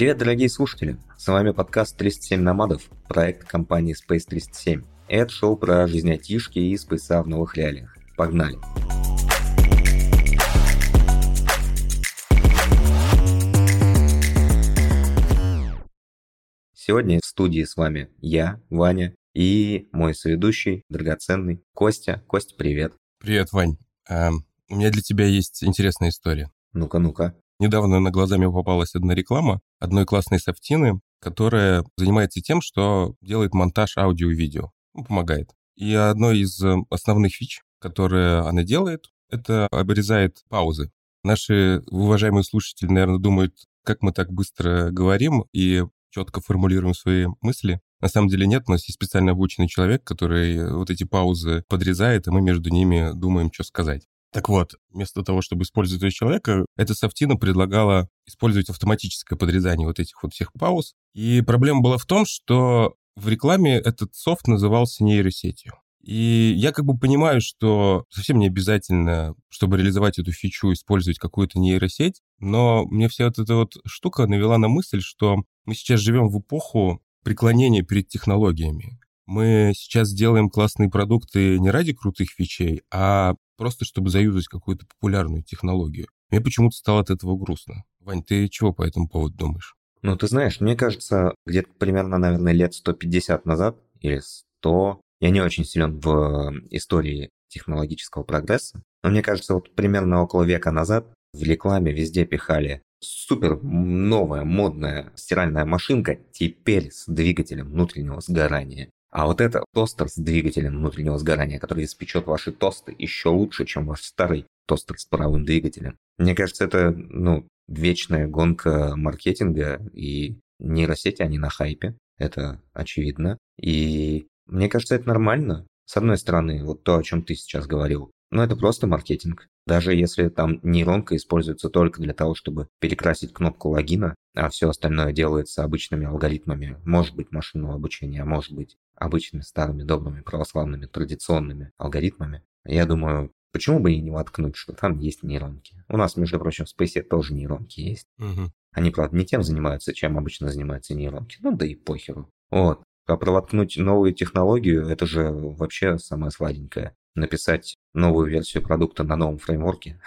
Привет, дорогие слушатели! С вами подкаст 307 Номадов, проект компании Space 307. Это шоу про жизнь айтишки и спейса в новых реалиях. Погнали! Сегодня в студии с вами я, Ваня, и мой соведущий, драгоценный Костя. Костя, привет. Привет, Вань. А, у меня для тебя есть интересная история. Ну-ка, ну-ка. Недавно на глазами попалась одна реклама одной классной софтины, которая занимается тем, что делает монтаж аудио и видео. Ну, помогает. И одной из э, основных фич, которые она делает, это обрезает паузы. Наши уважаемые слушатели, наверное, думают, как мы так быстро говорим и четко формулируем свои мысли. На самом деле нет, у нас есть специально обученный человек, который вот эти паузы подрезает, и мы между ними думаем, что сказать. Так вот, вместо того, чтобы использовать этого человека, эта софтина предлагала использовать автоматическое подрезание вот этих вот всех пауз. И проблема была в том, что в рекламе этот софт назывался нейросетью. И я как бы понимаю, что совсем не обязательно, чтобы реализовать эту фичу, использовать какую-то нейросеть, но мне вся вот эта вот штука навела на мысль, что мы сейчас живем в эпоху преклонения перед технологиями. Мы сейчас делаем классные продукты не ради крутых фичей, а просто чтобы заюзать какую-то популярную технологию. Мне почему-то стало от этого грустно. Вань, ты чего по этому поводу думаешь? Ну, ты знаешь, мне кажется, где-то примерно, наверное, лет 150 назад или 100, я не очень силен в э, истории технологического прогресса, но мне кажется, вот примерно около века назад в рекламе везде пихали супер новая модная стиральная машинка теперь с двигателем внутреннего сгорания. А вот это тостер с двигателем внутреннего сгорания, который испечет ваши тосты еще лучше, чем ваш старый тостер с паровым двигателем. Мне кажется, это, ну, вечная гонка маркетинга, и нейросети, они на хайпе, это очевидно. И мне кажется, это нормально. С одной стороны, вот то, о чем ты сейчас говорил, но это просто маркетинг. Даже если там нейронка используется только для того, чтобы перекрасить кнопку логина, а все остальное делается обычными алгоритмами, может быть машинного обучения, может быть обычными старыми добрыми православными традиционными алгоритмами, я думаю, почему бы и не воткнуть, что там есть нейронки. У нас, между прочим, в Space тоже нейронки есть. Угу. Они, правда, не тем занимаются, чем обычно занимаются нейронки. Ну да и похеру. Вот. А провоткнуть новую технологию, это же вообще самое сладенькое. Написать новую версию продукта на новом фреймворке,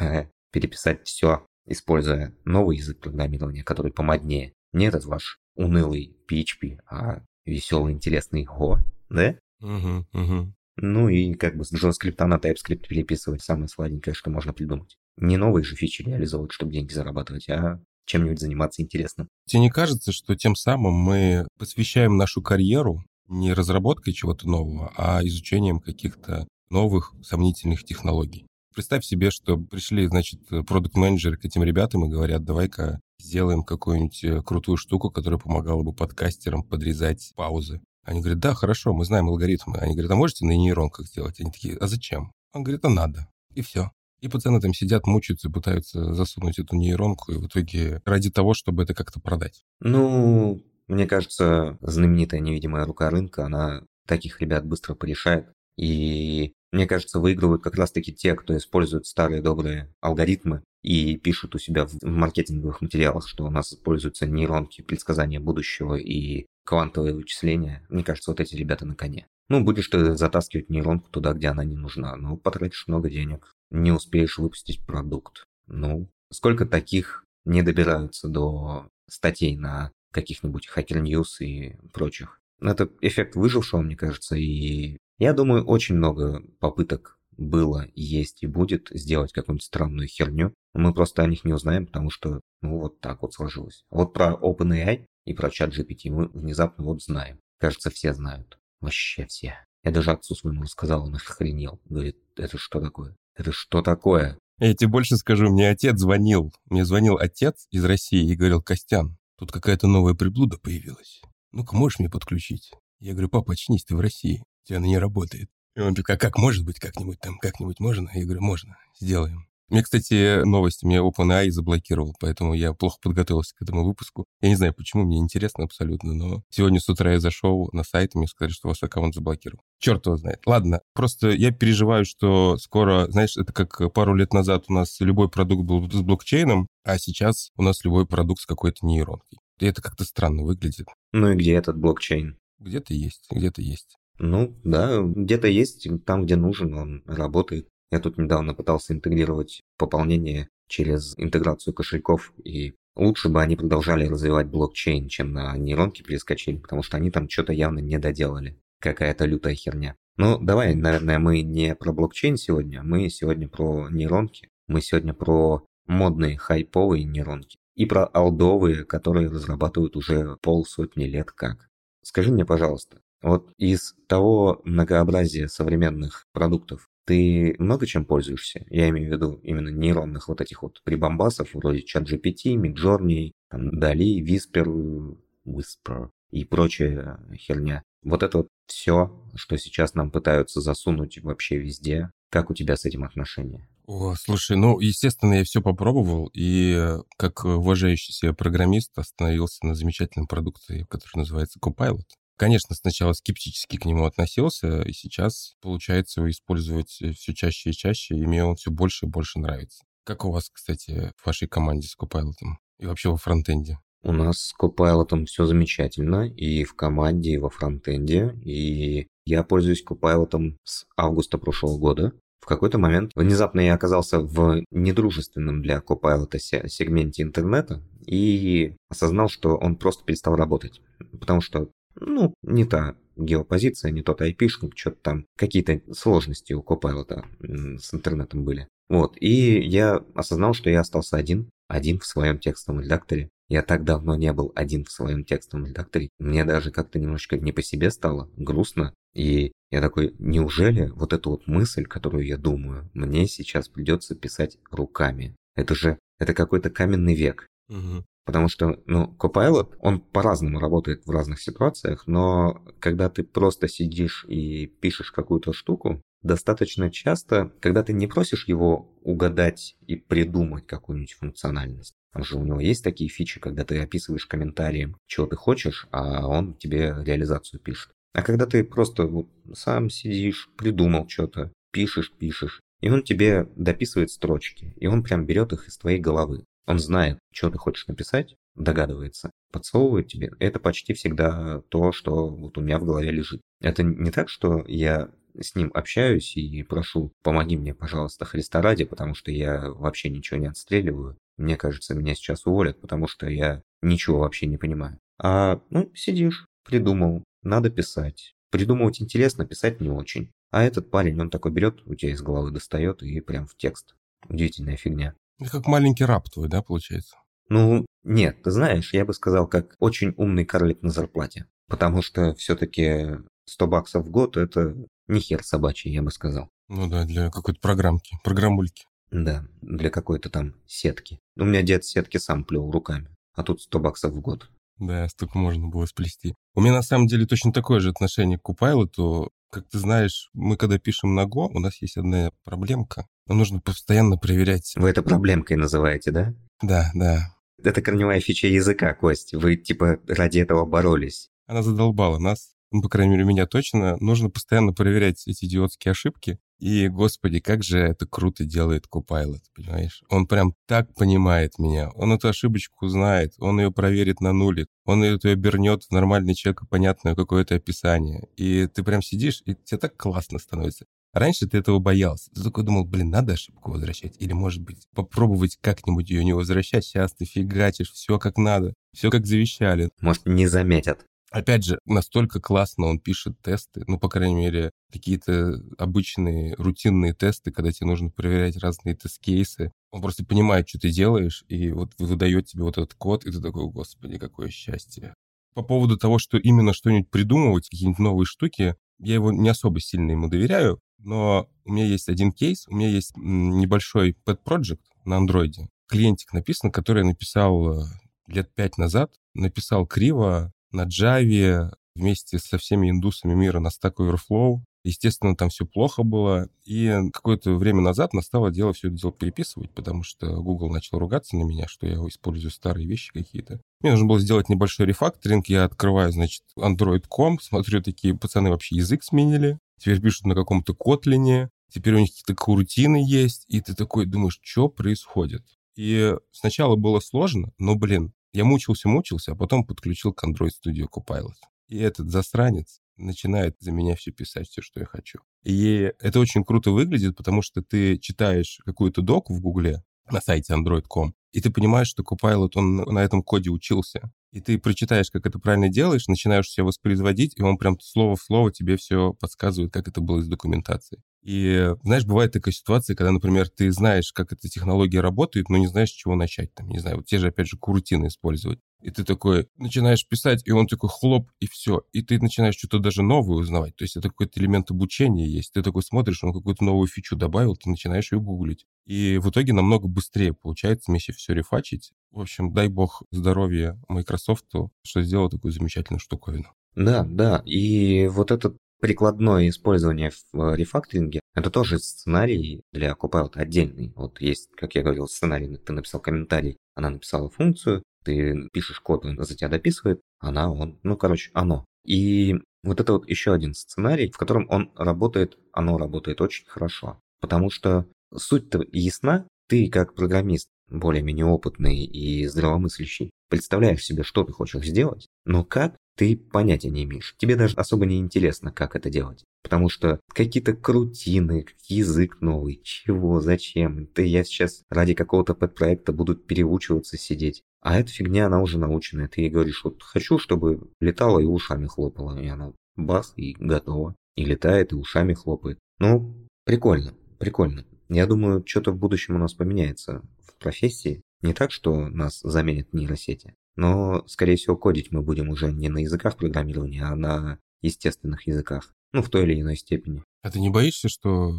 переписать все, используя новый язык программирования, который помоднее. Не этот ваш унылый PHP, а веселый, интересный Go, да? Угу, угу. Ну и как бы с JavaScript на TypeScript переписывать самое сладенькое, что можно придумать. Не новые же фичи реализовывать, чтобы деньги зарабатывать, а чем-нибудь заниматься интересным. Тебе не кажется, что тем самым мы посвящаем нашу карьеру не разработкой чего-то нового, а изучением каких-то новых сомнительных технологий? Представь себе, что пришли, значит, продукт-менеджеры к этим ребятам и говорят, давай-ка сделаем какую-нибудь э, крутую штуку, которая помогала бы подкастерам подрезать паузы. Они говорят, да, хорошо, мы знаем алгоритмы. Они говорят, а можете на нейронках сделать? Они такие, а зачем? Он говорит, а надо. И все. И пацаны там сидят, мучаются, пытаются засунуть эту нейронку, и в итоге ради того, чтобы это как-то продать. Ну, мне кажется, знаменитая невидимая рука рынка, она таких ребят быстро порешает. И мне кажется, выигрывают как раз-таки те, кто использует старые добрые алгоритмы и пишут у себя в маркетинговых материалах, что у нас используются нейронки, предсказания будущего и квантовые вычисления. Мне кажется, вот эти ребята на коне. Ну, будешь ты затаскивать нейронку туда, где она не нужна. Ну, потратишь много денег. Не успеешь выпустить продукт. Ну, сколько таких не добираются до статей на каких-нибудь Hacker News и прочих. Это эффект выжившего, мне кажется, и я думаю, очень много попыток было, есть и будет сделать какую-нибудь странную херню. Мы просто о них не узнаем, потому что, ну, вот так вот сложилось. Вот про OpenAI и про ChatGPT мы внезапно вот знаем. Кажется, все знают. Вообще все. Я даже отцу своему сказал, он охренел. Говорит, это что такое? Это что такое? Я тебе больше скажу, мне отец звонил. Мне звонил отец из России и говорил, Костян, тут какая-то новая приблуда появилась. Ну-ка, можешь мне подключить? Я говорю, папа, очнись, ты в России. Тебя она не работает. И он такой, а как может быть как-нибудь там, как-нибудь можно? Я говорю, можно, сделаем. Мне, кстати, новость, мне OpenAI заблокировал, поэтому я плохо подготовился к этому выпуску. Я не знаю, почему, мне интересно абсолютно, но сегодня с утра я зашел на сайт, и мне сказали, что ваш аккаунт заблокировал. Черт его знает. Ладно, просто я переживаю, что скоро, знаешь, это как пару лет назад у нас любой продукт был с блокчейном, а сейчас у нас любой продукт с какой-то нейронкой. И это как-то странно выглядит. Ну и где этот блокчейн? Где-то есть, где-то есть. Ну, да, где-то есть, там, где нужен, он работает. Я тут недавно пытался интегрировать пополнение через интеграцию кошельков, и лучше бы они продолжали развивать блокчейн, чем на нейронки перескочили, потому что они там что-то явно не доделали. Какая-то лютая херня. Ну, давай, наверное, мы не про блокчейн сегодня, мы сегодня про нейронки. Мы сегодня про модные хайповые нейронки. И про алдовые, которые разрабатывают уже полсотни лет как. Скажи мне, пожалуйста, вот из того многообразия современных продуктов ты много чем пользуешься? Я имею в виду именно нейронных вот этих вот прибамбасов, вроде ChatGPT, Midjourney, там, Dali, Whisper, Whisper и прочая херня. Вот это вот все, что сейчас нам пытаются засунуть вообще везде. Как у тебя с этим отношения? О, слушай, ну, естественно, я все попробовал, и как уважающий себя программист остановился на замечательном продукте, который называется Copilot. Конечно, сначала скептически к нему относился, и сейчас получается его использовать все чаще и чаще, и мне он все больше и больше нравится. Как у вас, кстати, в вашей команде с Copilot и вообще во фронтенде? У нас с Copilot все замечательно, и в команде, и во фронтенде, и я пользуюсь Copilot с августа прошлого года. В какой-то момент внезапно я оказался в недружественном для Copilot сегменте интернета и осознал, что он просто перестал работать. Потому что ну, не та геопозиция, не тот айпишник, что-то там, какие-то сложности у Copilot с интернетом были. Вот, и я осознал, что я остался один, один в своем текстовом редакторе. Я так давно не был один в своем текстовом редакторе. Мне даже как-то немножко не по себе стало, грустно. И я такой, неужели вот эту вот мысль, которую я думаю, мне сейчас придется писать руками? Это же, это какой-то каменный век. Угу. Потому что, ну, Copilot, он по-разному работает в разных ситуациях, но когда ты просто сидишь и пишешь какую-то штуку, достаточно часто, когда ты не просишь его угадать и придумать какую-нибудь функциональность, там же у него есть такие фичи, когда ты описываешь комментарием, чего ты хочешь, а он тебе реализацию пишет. А когда ты просто вот сам сидишь, придумал что-то, пишешь, пишешь, и он тебе дописывает строчки, и он прям берет их из твоей головы. Он знает, что ты хочешь написать, догадывается, подсовывает тебе. Это почти всегда то, что вот у меня в голове лежит. Это не так, что я с ним общаюсь и прошу, помоги мне, пожалуйста, Христа ради, потому что я вообще ничего не отстреливаю. Мне кажется, меня сейчас уволят, потому что я ничего вообще не понимаю. А, ну, сидишь, придумал, надо писать. Придумывать интересно, писать не очень. А этот парень, он такой берет, у тебя из головы достает и прям в текст. Удивительная фигня. Это как маленький раб твой, да, получается? Ну, нет, ты знаешь, я бы сказал, как очень умный карлик на зарплате. Потому что все-таки 100 баксов в год – это не хер собачий, я бы сказал. Ну да, для какой-то программки, программульки. Да, для какой-то там сетки. У меня дед сетки сам плел руками, а тут 100 баксов в год. Да, столько можно было сплести. У меня на самом деле точно такое же отношение к Copilot. Как ты знаешь, мы когда пишем на Go, у нас есть одна проблемка. Нам нужно постоянно проверять. Вы это проблемкой называете, да? Да, да. Это корневая фича языка, Кость. Вы типа ради этого боролись. Она задолбала нас. Ну, по крайней мере, меня точно. Нужно постоянно проверять эти идиотские ошибки. И, господи, как же это круто делает Copilot, понимаешь? Он прям так понимает меня. Он эту ошибочку знает, он ее проверит на нулик, он ее обернет в нормальный человек понятное какое-то описание. И ты прям сидишь, и тебе так классно становится. Раньше ты этого боялся. Ты такой думал, блин, надо ошибку возвращать. Или, может быть, попробовать как-нибудь ее не возвращать. Сейчас ты фигачишь, все как надо, все как завещали. Может, не заметят. Опять же, настолько классно он пишет тесты, ну, по крайней мере, какие-то обычные рутинные тесты, когда тебе нужно проверять разные тест-кейсы. Он просто понимает, что ты делаешь, и вот выдает тебе вот этот код, и ты такой, господи, какое счастье. По поводу того, что именно что-нибудь придумывать, какие-нибудь новые штуки, я его не особо сильно ему доверяю, но у меня есть один кейс, у меня есть небольшой pet project на андроиде. Клиентик написан, который я написал э, лет пять назад, написал криво, на Java вместе со всеми индусами мира на Stack Overflow. Естественно, там все плохо было. И какое-то время назад настало дело все это дело переписывать, потому что Google начал ругаться на меня, что я использую старые вещи какие-то. Мне нужно было сделать небольшой рефакторинг. Я открываю, значит, Android.com, смотрю, такие пацаны вообще язык сменили. Теперь пишут на каком-то Kotlin. Теперь у них какие-то курутины есть. И ты такой думаешь, что происходит? И сначала было сложно, но, блин, Я мучился-мучился, а потом подключил к Android Studio Copilot. И этот засранец начинает за меня все писать, все, что я хочу. И это очень круто выглядит, потому что ты читаешь какую-то доку в Гугле на сайте android.com, и ты понимаешь, что Copilot, он на этом коде учился. И ты прочитаешь, как это правильно делаешь, начинаешь все воспроизводить, и он прям слово в слово тебе все подсказывает, как это было из документации. И, знаешь, бывает такая ситуация, когда, например, ты знаешь, как эта технология работает, но не знаешь, с чего начать. Там, не знаю, вот те же, опять же, курутины использовать. И ты такой начинаешь писать, и он такой хлоп, и все. И ты начинаешь что-то даже новое узнавать. То есть это какой-то элемент обучения есть. Ты такой смотришь, он какую-то новую фичу добавил, ты начинаешь ее гуглить. И в итоге намного быстрее получается вместе все рефачить. В общем, дай бог здоровья Microsoft, что сделал такую замечательную штуковину. Да, да. И вот этот прикладное использование в э, рефакторинге, это тоже сценарий для Copilot отдельный. Вот есть, как я говорил, сценарий, ты написал комментарий, она написала функцию, ты пишешь код, он за тебя дописывает, она, он, ну, короче, оно. И вот это вот еще один сценарий, в котором он работает, оно работает очень хорошо. Потому что суть-то ясна, ты как программист, более-менее опытный и здравомыслящий, представляешь себе, что ты хочешь сделать, но как ты понятия не имеешь. Тебе даже особо не интересно, как это делать. Потому что какие-то крутины, язык новый, чего, зачем. Ты я сейчас ради какого-то подпроекта буду переучиваться сидеть. А эта фигня, она уже наученная. Ты ей говоришь, вот хочу, чтобы летала и ушами хлопала. И она бах, и готово. И летает, и ушами хлопает. Ну, прикольно, прикольно. Я думаю, что-то в будущем у нас поменяется профессии. Не так, что нас заменят нейросети, но, скорее всего, кодить мы будем уже не на языках программирования, а на естественных языках. Ну, в той или иной степени. А ты не боишься, что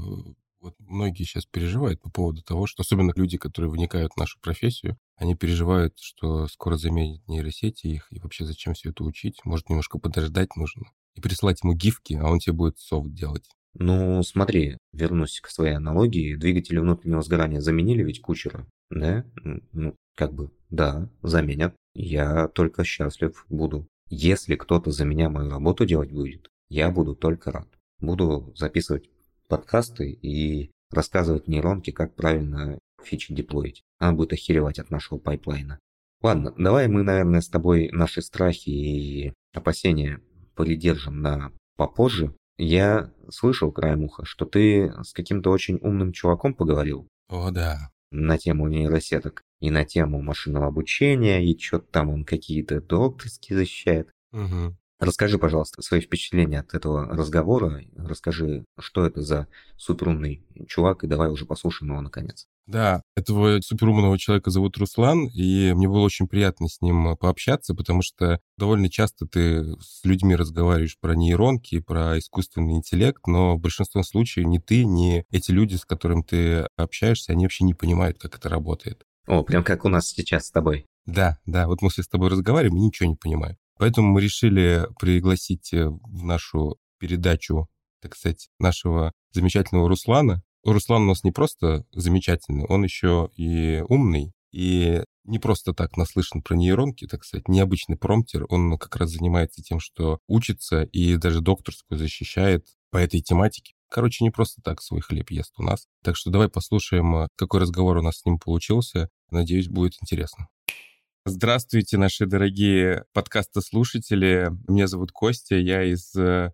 вот многие сейчас переживают по поводу того, что особенно люди, которые вникают в нашу профессию, они переживают, что скоро заменят нейросети их, и вообще зачем все это учить? Может, немножко подождать нужно? И прислать ему гифки, а он тебе будет софт делать. Ну, смотри, вернусь к своей аналогии. Двигатели внутреннего сгорания заменили ведь кучера, да? Ну, как бы, да, заменят. Я только счастлив буду. Если кто-то за меня мою работу делать будет, я буду только рад. Буду записывать подкасты и рассказывать нейронке, как правильно фичи деплоить. Она будет охеревать от нашего пайплайна. Ладно, давай мы, наверное, с тобой наши страхи и опасения придержим на попозже. Я слышал краем уха, что ты с каким-то очень умным чуваком поговорил. О, да. На тему нейросеток и на тему машинного обучения, и что-то там он какие-то докторские защищает. Угу. Расскажи, пожалуйста, свои впечатления от этого разговора. Расскажи, что это за суперумный чувак, и давай уже послушаем его наконец. Да, этого суперумного человека зовут Руслан, и мне было очень приятно с ним пообщаться, потому что довольно часто ты с людьми разговариваешь про нейронки, про искусственный интеллект, но в большинстве случаев ни ты, ни эти люди, с которыми ты общаешься, они вообще не понимают, как это работает. О, прям как у нас сейчас с тобой. Да, да, вот мы все с тобой разговариваем и ничего не понимаем. Поэтому мы решили пригласить э, в нашу передачу, так сказать, нашего замечательного Руслана. Руслан у нас не просто замечательный, он еще и умный, и не просто так наслышан про нейронки, так сказать, необычный промптер. Он как раз занимается тем, что учится и даже докторскую защищает по этой тематике. Короче, не просто так свой хлеб ест у нас. Так что давай послушаем, э, какой разговор у нас с ним получился. Надеюсь, будет интересно. Здравствуйте, наши дорогие подкастослушатели. Меня зовут Костя, я из 307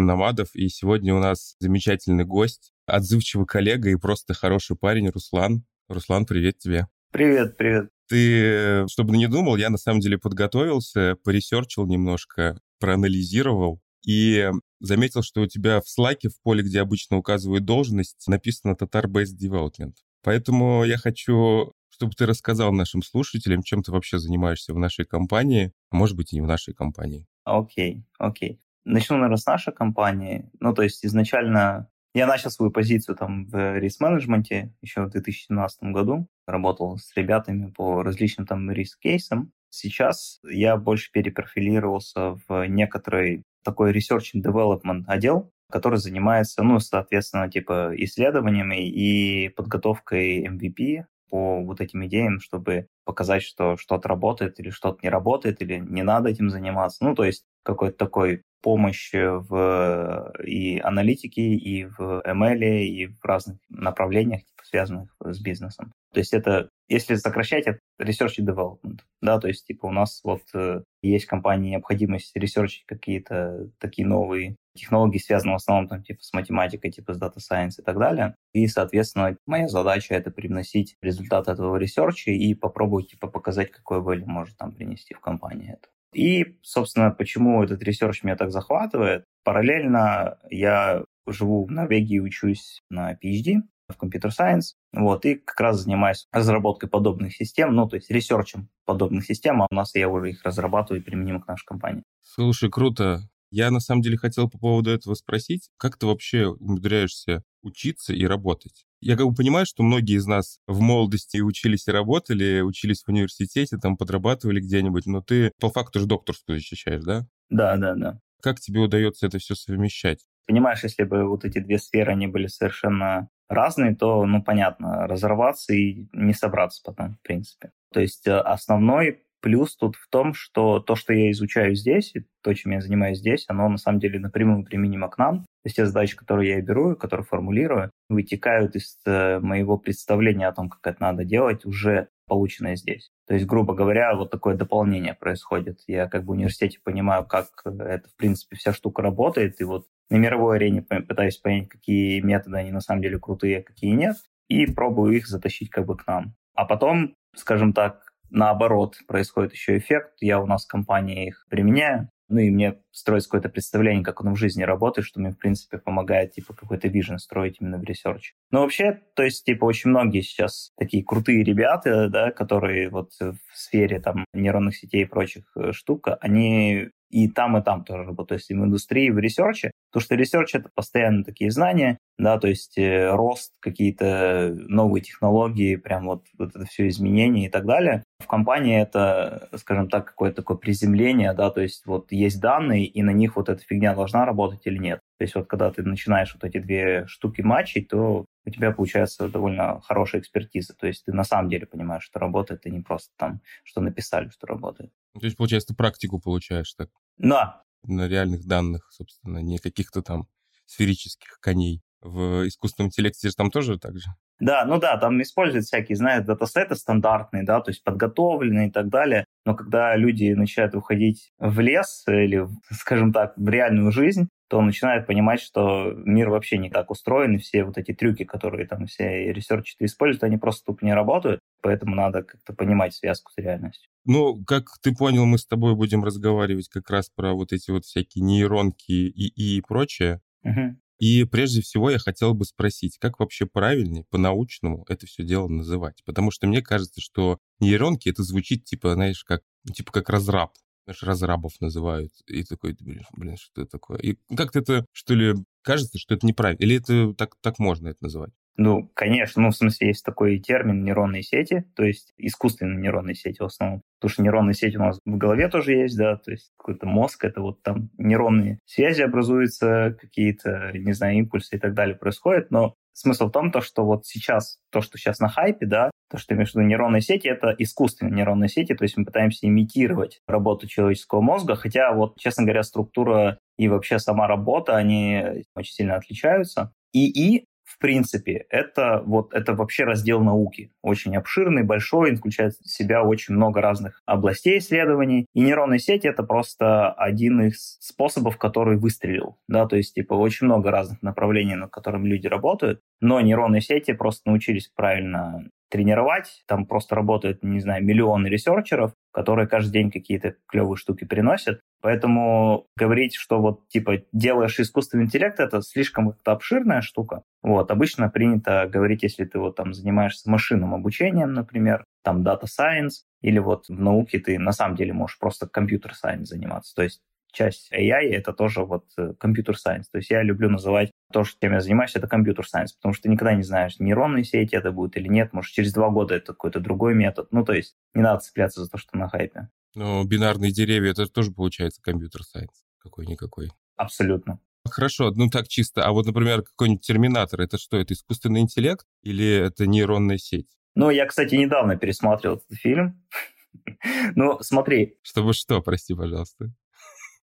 э, номадов, и сегодня у нас замечательный гость, отзывчивый коллега и просто хороший парень Руслан. Руслан, привет тебе. Привет, привет. Ты, чтобы не думал, я на самом деле подготовился, поресерчил немножко, проанализировал и заметил, что у тебя в Slack, в поле, где обычно указывают должность, написано Tatar Based Development. Поэтому я хочу чтобы ты рассказал нашим слушателям, чем ты вообще занимаешься в нашей компании, а может быть и не в нашей компании. Окей, okay, окей. Okay. Начну, наверное, с нашей компании. Ну, то есть изначально я начал свою позицию там в риск-менеджменте еще в 2017 году. Работал с ребятами по различным там риск-кейсам. Сейчас я больше перепрофилировался в некоторый такой research and development отдел, который занимается, ну, соответственно, типа исследованиями и подготовкой MVP, по вот этим идеям, чтобы показать, что что-то работает или что-то не работает, или не надо этим заниматься. Ну, то есть какой-то такой помощь в и аналитике, и в ML, и в разных направлениях, типа, связанных с бизнесом. То есть это, если сокращать, это research и development. Да, то есть типа у нас вот э, есть компании необходимость ресерчить какие-то такие новые технологии, связанные в основном там, типа с математикой, типа с data science и так далее. И, соответственно, моя задача это привносить результат этого ресерча и попробовать типа показать, какой value может там принести в компании это. И, собственно, почему этот ресерч меня так захватывает? Параллельно я живу в Норвегии, учусь на PhD в Computer Science, вот, и как раз занимаюсь разработкой подобных систем, ну, то есть ресерчем подобных систем, а у нас я уже их разрабатываю и применим к нашей компании. Слушай, круто. Я на самом деле хотел по поводу этого спросить, как ты вообще умудряешься учиться и работать? Я как бы понимаю, что многие из нас в молодости учились и работали, учились в университете, там подрабатывали где-нибудь, но ты по факту же докторскую защищаешь, да? Да, да, да. Как тебе удается это все совмещать? Понимаешь, если бы вот эти две сферы, они были совершенно разные, то, ну, понятно, разорваться и не собраться потом, в принципе. То есть э, основной плюс тут в том, что то, что я изучаю здесь, и то, чем я занимаюсь здесь, оно на самом деле напрямую применимо к нам. Те задачи, которые я беру, которые формулирую, вытекают из э, моего представления о том, как это надо делать, уже полученное здесь. То есть, грубо говоря, вот такое дополнение происходит. Я как бы в университете понимаю, как это, в принципе, вся штука работает, и вот на мировой арене пытаюсь понять, какие методы они на самом деле крутые, а какие нет, и пробую их затащить как бы к нам. А потом, скажем так, наоборот, происходит еще эффект. Я у нас в компании их применяю, ну и мне строится какое-то представление, как он в жизни работает, что мне, в принципе, помогает, типа, какой-то vision строить именно в ресерче. Но вообще, то есть, типа, очень многие сейчас такие крутые ребята, да, которые вот в сфере там нейронных сетей и прочих э, штук, они и там, и там тоже работают, то есть и в индустрии, и в ресерче, потому что ресерч — это постоянно такие знания, да, то есть э, рост, какие-то новые технологии, прям вот, вот это все изменения и так далее. В компании это, скажем так, какое-то такое приземление, да, то есть вот есть данные, и на них вот эта фигня должна работать или нет. То есть вот когда ты начинаешь вот эти две штуки матчить, то у тебя получается довольно хорошая экспертиза. То есть ты на самом деле понимаешь, что работает, и не просто там, что написали, что работает. То есть, получается, ты практику получаешь так? Да. На реальных данных, собственно, не каких-то там сферических коней. В искусственном интеллекте же там тоже так же? Да, ну да, там используют всякие, знаешь, датасеты стандартные, да, то есть подготовленные и так далее. Но когда люди начинают уходить в лес или, скажем так, в реальную жизнь, то начинают понимать, что мир вообще не так устроен, и все вот эти трюки, которые там все ресерчеры используют, они просто тупо не работают, поэтому надо как-то понимать связку с реальностью. Ну, как ты понял, мы с тобой будем разговаривать как раз про вот эти вот всякие нейронки и, и прочее. Угу. И прежде всего я хотел бы спросить, как вообще правильнее, по-научному это все дело называть? Потому что мне кажется, что нейронки это звучит типа, знаешь, как, типа как разраб. Знаешь, разрабов называют. И такой, блин, блин, что это такое? И как-то это, что ли, кажется, что это неправильно? Или это так, так можно это называть? Ну, конечно, ну, в смысле, есть такой термин нейронные сети, то есть искусственные нейронные сети в основном. Потому что нейронные сети у нас в голове тоже есть, да, то есть какой-то мозг, это вот там нейронные связи образуются, какие-то, не знаю, импульсы и так далее происходят, но смысл в том, то, что вот сейчас, то, что сейчас на хайпе, да, то, что между нейронные сети, это искусственные нейронные сети, то есть мы пытаемся имитировать работу человеческого мозга, хотя вот, честно говоря, структура и вообще сама работа, они очень сильно отличаются. ИИ в принципе, это вот это вообще раздел науки. Очень обширный, большой, включает в себя очень много разных областей исследований. И нейронные сети — это просто один из способов, который выстрелил. Да, то есть, типа, очень много разных направлений, над которыми люди работают. Но нейронные сети просто научились правильно тренировать. Там просто работают, не знаю, миллионы ресерчеров, которые каждый день какие-то клевые штуки приносят. Поэтому говорить, что вот типа делаешь искусственный интеллект, это слишком как-то обширная штука. Вот, обычно принято говорить, если ты вот там занимаешься машинным обучением, например, там data science, или вот в науке ты на самом деле можешь просто computer science заниматься. То есть часть AI — это тоже вот computer science. То есть я люблю называть то, что чем я занимаюсь, это computer science, потому что ты никогда не знаешь, нейронные сети это будет или нет. Может, через два года это какой-то другой метод. Ну, то есть не надо цепляться за то, что на хайпе. Ну, бинарные деревья, это тоже получается компьютер сайенс какой-никакой. Абсолютно. Хорошо, ну так чисто. А вот, например, какой-нибудь терминатор, это что, это искусственный интеллект или это нейронная сеть? Ну, я, кстати, недавно пересматривал этот фильм. Ну, смотри. Чтобы что, прости, пожалуйста?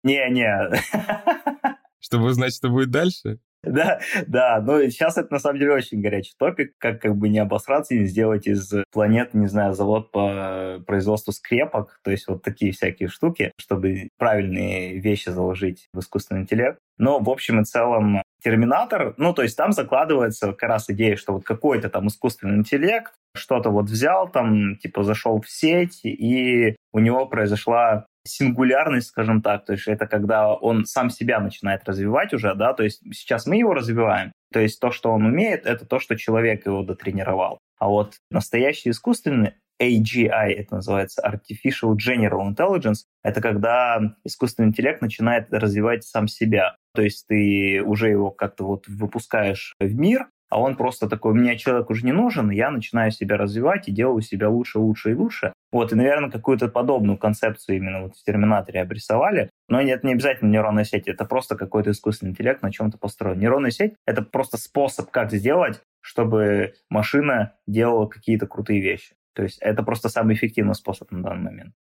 Не-не. Чтобы узнать, что будет дальше? Да, да, но сейчас это на самом деле очень горячий топик, как как бы не обосраться и не сделать из планет, не знаю, завод по производству скрепок, то есть вот такие всякие штуки, чтобы правильные вещи заложить в искусственный интеллект. Но в общем и целом Терминатор, ну, то есть там закладывается как раз идея, что вот какой-то там искусственный интеллект что-то вот взял, там, типа, зашел в сеть, и у него произошла сингулярность, скажем так, то есть это когда он сам себя начинает развивать уже, да, то есть сейчас мы его развиваем, то есть то, что он умеет, это то, что человек его дотренировал. А вот настоящий искусственный AGI, это называется Artificial General Intelligence, это когда искусственный интеллект начинает развивать сам себя. То есть ты уже его как-то вот выпускаешь в мир, а он просто такой, мне человек уже не нужен, я начинаю себя развивать и делаю себя лучше, лучше и лучше. Вот, и, наверное, какую-то подобную концепцию именно вот в Терминаторе обрисовали. Но это не обязательно нейронная сеть, это просто какой-то искусственный интеллект на чем-то построен. Нейронная сеть — это просто способ, как сделать, чтобы машина делала какие-то крутые вещи. То есть это просто самый эффективный способ на данный момент.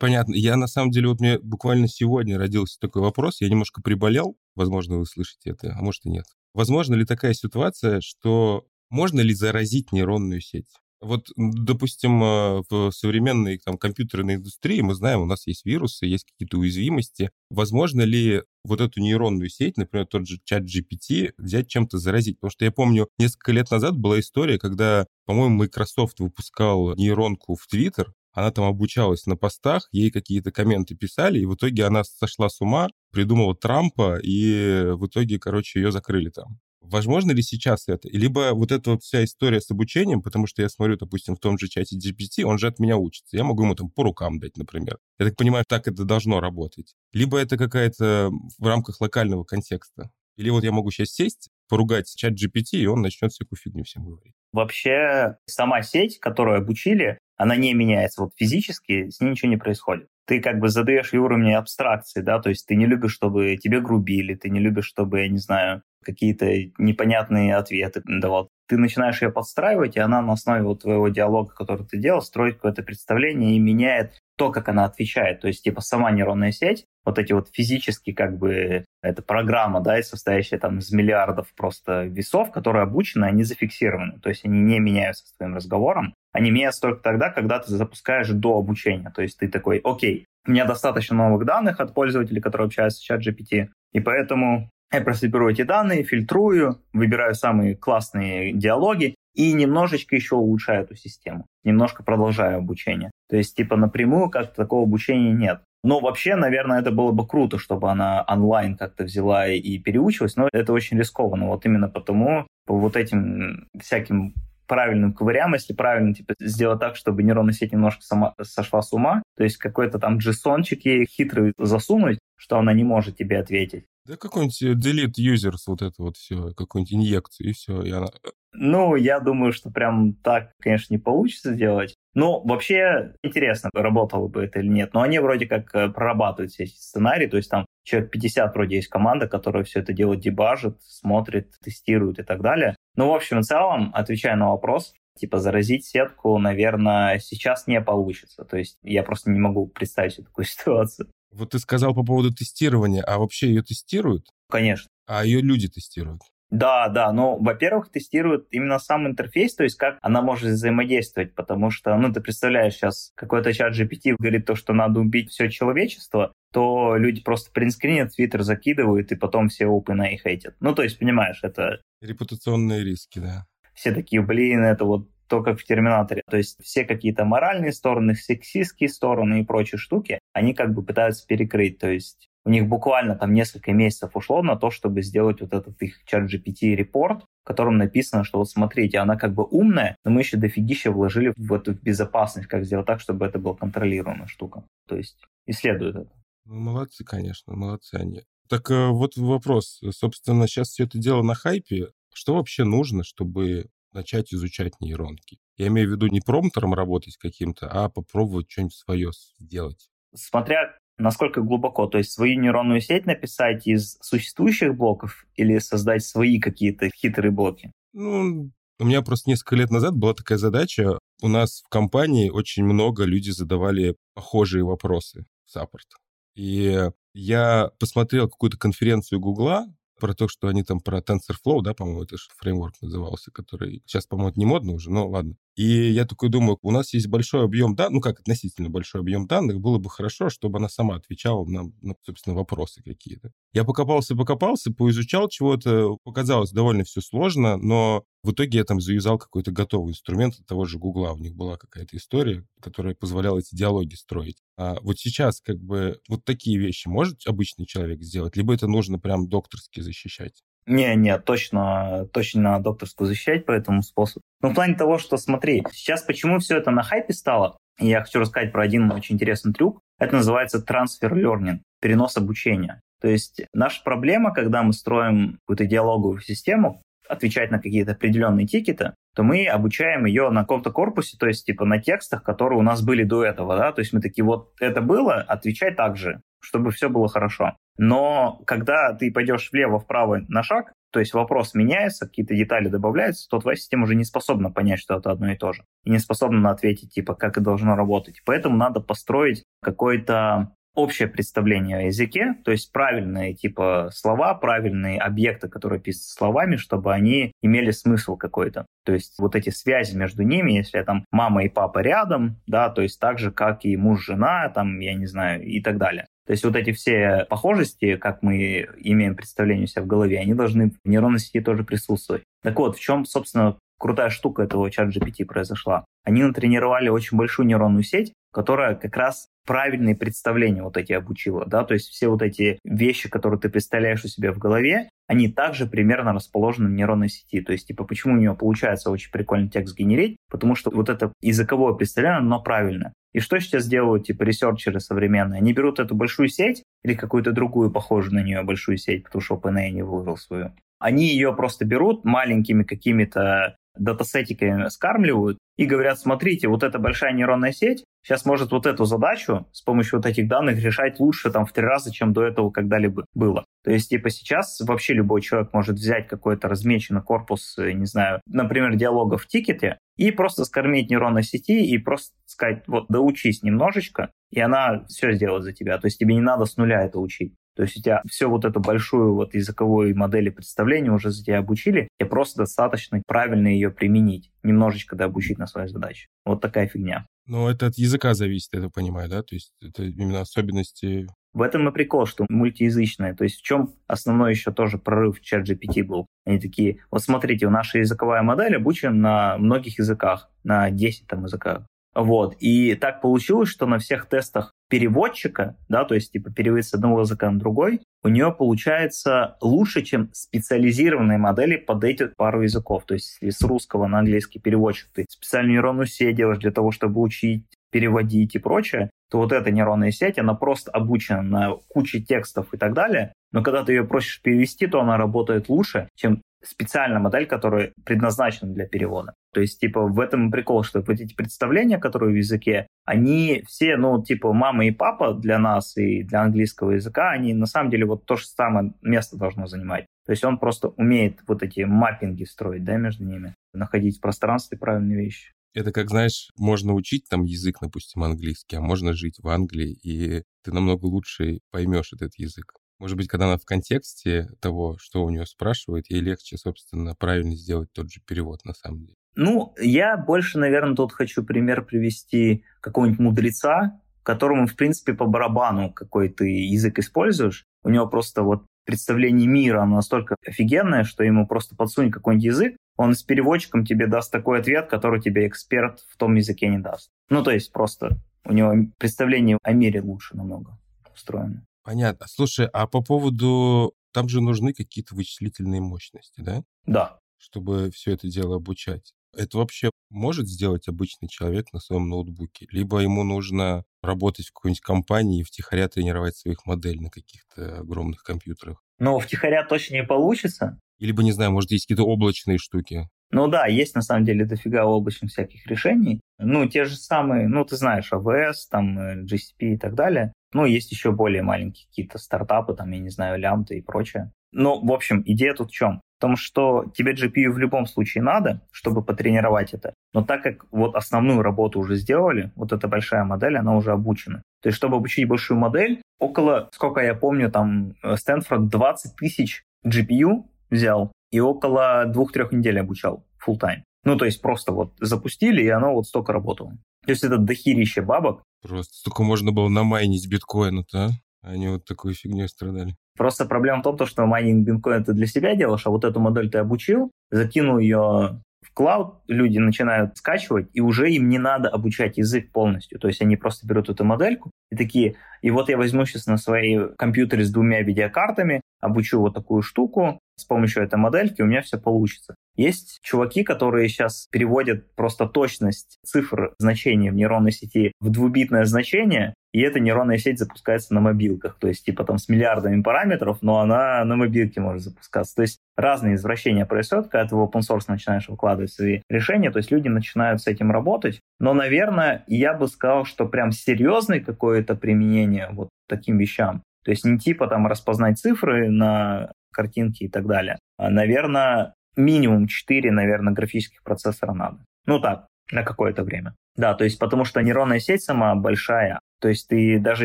Понятно. Я на самом деле, вот мне буквально сегодня родился такой вопрос. Я немножко приболел. Возможно, вы слышите это, а может и нет. Возможно ли такая ситуация, что можно ли заразить нейронную сеть? Вот, допустим, э, в современной там, компьютерной индустрии мы знаем, у нас есть вирусы, есть какие-то уязвимости. Возможно ли вот эту нейронную сеть, например, тот же чат GPT, взять чем-то заразить? Потому что я помню, несколько лет назад была история, когда, по-моему, Microsoft выпускал нейронку в Twitter, она там обучалась на постах, ей какие-то комменты писали, и в итоге она сошла с ума, придумала Трампа, и в итоге, короче, ее закрыли там. Возможно ли сейчас это? Либо вот эта вот вся история с обучением, потому что я смотрю, допустим, в том же чате GPT, он же от меня учится. Я могу ему там по рукам дать, например. Я так понимаю, так это должно работать. Либо это какая-то в рамках локального контекста. Или вот я могу сейчас сесть, поругать чат GPT, и он начнет всякую фигню всем говорить. Вообще, сама сеть, которую обучили, она не меняется. Вот физически с ней ничего не происходит. Ты как бы задаешь ей уровни абстракции, да, то есть ты не любишь, чтобы тебе грубили, ты не любишь, чтобы, я не знаю, какие-то непонятные ответы давал. Ты начинаешь ее подстраивать, и она на основе вот твоего диалога, который ты делал, строит какое-то представление и меняет то, как она отвечает. То есть, типа, сама нейронная сеть, вот эти вот физически, как бы, это программа, да, состоящая там из миллиардов просто весов, которые обучены, они зафиксированы. То есть, они не меняются с твоим разговором. Они меняются только тогда, когда ты запускаешь до обучения. То есть, ты такой, окей, у меня достаточно новых данных от пользователей, которые общаются с чат GPT, и поэтому я просто беру эти данные, фильтрую, выбираю самые классные диалоги и немножечко еще улучшаю эту систему, немножко продолжаю обучение. То есть, типа, напрямую как-то такого обучения нет. Но вообще, наверное, это было бы круто, чтобы она онлайн как-то взяла и переучилась, но это очень рискованно. Вот именно потому, по вот этим всяким правильным ковырям, если правильно типа, сделать так, чтобы нейронная сеть немножко сама сошла с ума, то есть какой-то там джессончик ей хитрый засунуть, что она не может тебе ответить. Да какой-нибудь э, delete users, вот это вот все, какую-нибудь инъекцию, и все, и она... Э, ну, я думаю, что прям так, конечно, не получится сделать. Ну, вообще интересно, работало бы это или нет. Но они вроде как э, прорабатывают все эти сценарии, то есть там человек 50 вроде есть команда, которая все это дело дебажит, смотрит, тестирует и так далее. Ну, в общем и целом, отвечая на вопрос, типа заразить сетку, наверное, сейчас не получится. То есть я просто не могу представить себе такую ситуацию. Вот ты сказал по поводу тестирования, а вообще ее тестируют? Конечно. А ее люди тестируют? Да, да, но, во-первых, тестируют именно сам интерфейс, то есть как она может взаимодействовать, потому что, ну, ты представляешь, сейчас какой-то чат GPT говорит то, что надо убить все человечество, то люди просто принтскринят, твиттер закидывают, и потом все OpenAI хейтят. Ну, то есть, понимаешь, это... Репутационные риски, да. Все такие, блин, это вот то, как в Терминаторе. То есть все какие-то моральные стороны, сексистские стороны и прочие штуки, они как бы пытаются перекрыть. То есть у них буквально там несколько месяцев ушло на то, чтобы сделать вот этот их чат GPT репорт, в котором написано, что вот смотрите, она как бы умная, но мы еще дофигища вложили в эту безопасность, как сделать так, чтобы это была контролируемая штука. То есть исследуют это. Ну, молодцы, конечно, молодцы они. Так э, вот вопрос. Собственно, сейчас все это дело на хайпе. Что вообще нужно, чтобы начать изучать нейронки. Я имею в виду не промптером работать каким-то, а попробовать что-нибудь свое сделать. Смотря насколько глубоко, то есть свою нейронную сеть написать из существующих блоков или создать свои какие-то хитрые блоки? Ну, у меня просто несколько лет назад была такая задача. У нас в компании очень много людей задавали похожие вопросы в саппорт. И я посмотрел какую-то конференцию Гугла, про то, что они там про TensorFlow, да, по-моему, это же фреймворк назывался, который сейчас, по-моему, не модно уже, но ладно. И я такой думаю, у нас есть большой объем данных, ну как относительно большой объем данных, было бы хорошо, чтобы она сама отвечала на, на собственно, вопросы какие-то. Я покопался, покопался, поизучал чего-то, показалось довольно все сложно, но в итоге я там завязал какой-то готовый инструмент от того же Гугла. У них была какая-то история, которая позволяла эти диалоги строить. А вот сейчас как бы вот такие вещи может обычный человек сделать? Либо это нужно прям докторски защищать? Не, не, точно, точно на докторскую защищать по этому способу. Но в плане того, что смотри, сейчас почему все это на хайпе стало, я хочу рассказать про один очень интересный трюк. Это называется transfer learning, перенос обучения. То есть наша проблема, когда мы строим какую-то диалоговую систему, отвечать на какие-то определенные тикеты, то мы обучаем ее на каком-то корпусе, то есть типа на текстах, которые у нас были до этого, да, то есть мы такие, вот это было, отвечай так же, чтобы все было хорошо. Но когда ты пойдешь влево-вправо на шаг, то есть вопрос меняется, какие-то детали добавляются, то твоя система уже не способна понять, что это одно и то же. И не способна ответить, типа, как это должно работать. Поэтому надо построить какой-то общее представление о языке, то есть правильные типа слова, правильные объекты, которые пишутся словами, чтобы они имели смысл какой-то. То есть вот эти связи между ними, если там мама и папа рядом, да, то есть так же, как и муж, жена, там, я не знаю, и так далее. То есть вот эти все похожести, как мы имеем представление у себя в голове, они должны в нейронной сети тоже присутствовать. Так вот, в чем, собственно, крутая штука этого чат GPT произошла? Они натренировали очень большую нейронную сеть, которая как раз правильные представления вот эти обучила, да, то есть все вот эти вещи, которые ты представляешь у себя в голове, они также примерно расположены в нейронной сети. То есть, типа, почему у нее получается очень прикольный текст генерить? Потому что вот это языковое представление, оно правильно. И что сейчас делают, типа, ресерчеры современные? Они берут эту большую сеть или какую-то другую, похожую на нее большую сеть, потому что OpenAI не выложил свою. Они ее просто берут маленькими какими-то датасетиками скармливают и говорят, смотрите, вот эта большая нейронная сеть сейчас может вот эту задачу с помощью вот этих данных решать лучше там в три раза, чем до этого когда-либо было. То есть, типа, сейчас вообще любой человек может взять какой-то размеченный корпус, э, не знаю, например, диалога в тикете, и просто скормить нейронной сети и просто сказать, вот, доучись немножечко, и она все сделает за тебя. То есть тебе не надо с нуля это учить. То есть у тебя все вот эту большую вот языковую модели представления уже за тебя обучили, тебе просто достаточно правильно ее применить, немножечко дообучить на свои задачи. Вот такая фигня. Но это от языка зависит, я понимаю, да? То есть это именно особенности... В этом и прикол, что мультиязычное. То есть в чем основной еще тоже прорыв чат GPT был? Они такие, вот смотрите, наша языковая модель обучена на многих языках, на 10 там языках. Вот. И так получилось, что на всех тестах переводчика, да, то есть типа переводить с одного языка на другой, у нее получается лучше, чем специализированные модели под эти пару языков. То есть если с русского на английский переводчик ты специальную нейронную сеть делаешь для того, чтобы учить, переводить и прочее, то вот эта нейронная сеть, она просто обучена на куче текстов и так далее, но когда ты ее просишь перевести, то она работает лучше, чем специальная модель, которая предназначена для перевода. То есть, типа, в этом прикол, что вот эти представления, которые в языке, они все, ну, типа, мама и папа для нас и для английского языка, они на самом деле вот то же самое место должно занимать. То есть он просто умеет вот эти маппинги строить, да, между ними, находить в пространстве правильные вещи. Это как, знаешь, можно учить там язык, допустим, английский, а можно жить в Англии, и ты намного лучше поймешь этот язык. Может быть, когда она в контексте того, что у нее спрашивает, ей легче, собственно, правильно сделать тот же перевод на самом деле. Ну, я больше, наверное, тут хочу пример привести какого-нибудь мудреца, которому, в принципе, по барабану какой ты язык используешь. У него просто вот представление мира настолько офигенное, что ему просто подсунь какой-нибудь язык, он с переводчиком тебе даст такой ответ, который тебе эксперт в том языке не даст. Ну, то есть просто у него представление о мире лучше намного устроено. Понятно. Слушай, а по поводу... Там же нужны какие-то вычислительные мощности, да? Да. Чтобы все это дело обучать. Это вообще может сделать обычный человек на своем ноутбуке? Либо ему нужно работать в какой-нибудь компании и втихаря тренировать своих моделей на каких-то огромных компьютерах? Но втихаря точно не получится. Либо, не знаю, может, есть какие-то облачные штуки? Ну да, есть на самом деле дофига облачных всяких решений. Ну, те же самые, ну, ты знаешь, AWS, там, э, GCP и так далее. Ну, есть еще более маленькие какие-то стартапы, там, я не знаю, лямты и прочее. Ну, в общем, идея тут в чем? В том, что тебе GPU в любом случае надо, чтобы потренировать это. Но так как вот основную работу уже сделали, вот эта большая модель, она уже обучена. То есть, чтобы обучить большую модель, около, сколько я помню, там, Стэнфорд 20 тысяч GPU взял и около двух-трех недель обучал full time. Ну, то есть просто вот запустили, и оно вот столько работало. То есть это дохерище бабок. Просто столько можно было намайнить биткоина-то, а? Они вот такой фигней страдали. Просто проблема в том, что майнинг биткоина ты для себя делаешь, а вот эту модель ты обучил, закинул ее в клауд, люди начинают скачивать, и уже им не надо обучать язык полностью. То есть они просто берут эту модельку и такие, и вот я возьму сейчас на своей компьютере с двумя видеокартами, обучу вот такую штуку, с помощью этой модельки у меня все получится. Есть чуваки, которые сейчас переводят просто точность цифр значения в нейронной сети в двубитное значение, и эта нейронная сеть запускается на мобилках, то есть типа там с миллиардами параметров, но она на мобилке может запускаться. То есть разные извращения происходят, когда ты в open source начинаешь выкладывать свои решения, то есть люди начинают с этим работать. Но, наверное, я бы сказал, что прям серьезное какое-то применение вот таким вещам, то есть не типа там распознать цифры на картинки и так далее. А, наверное, минимум 4, наверное, графических процессора надо. Ну так, на какое-то время. Да, то есть потому что нейронная сеть сама большая, то есть ты даже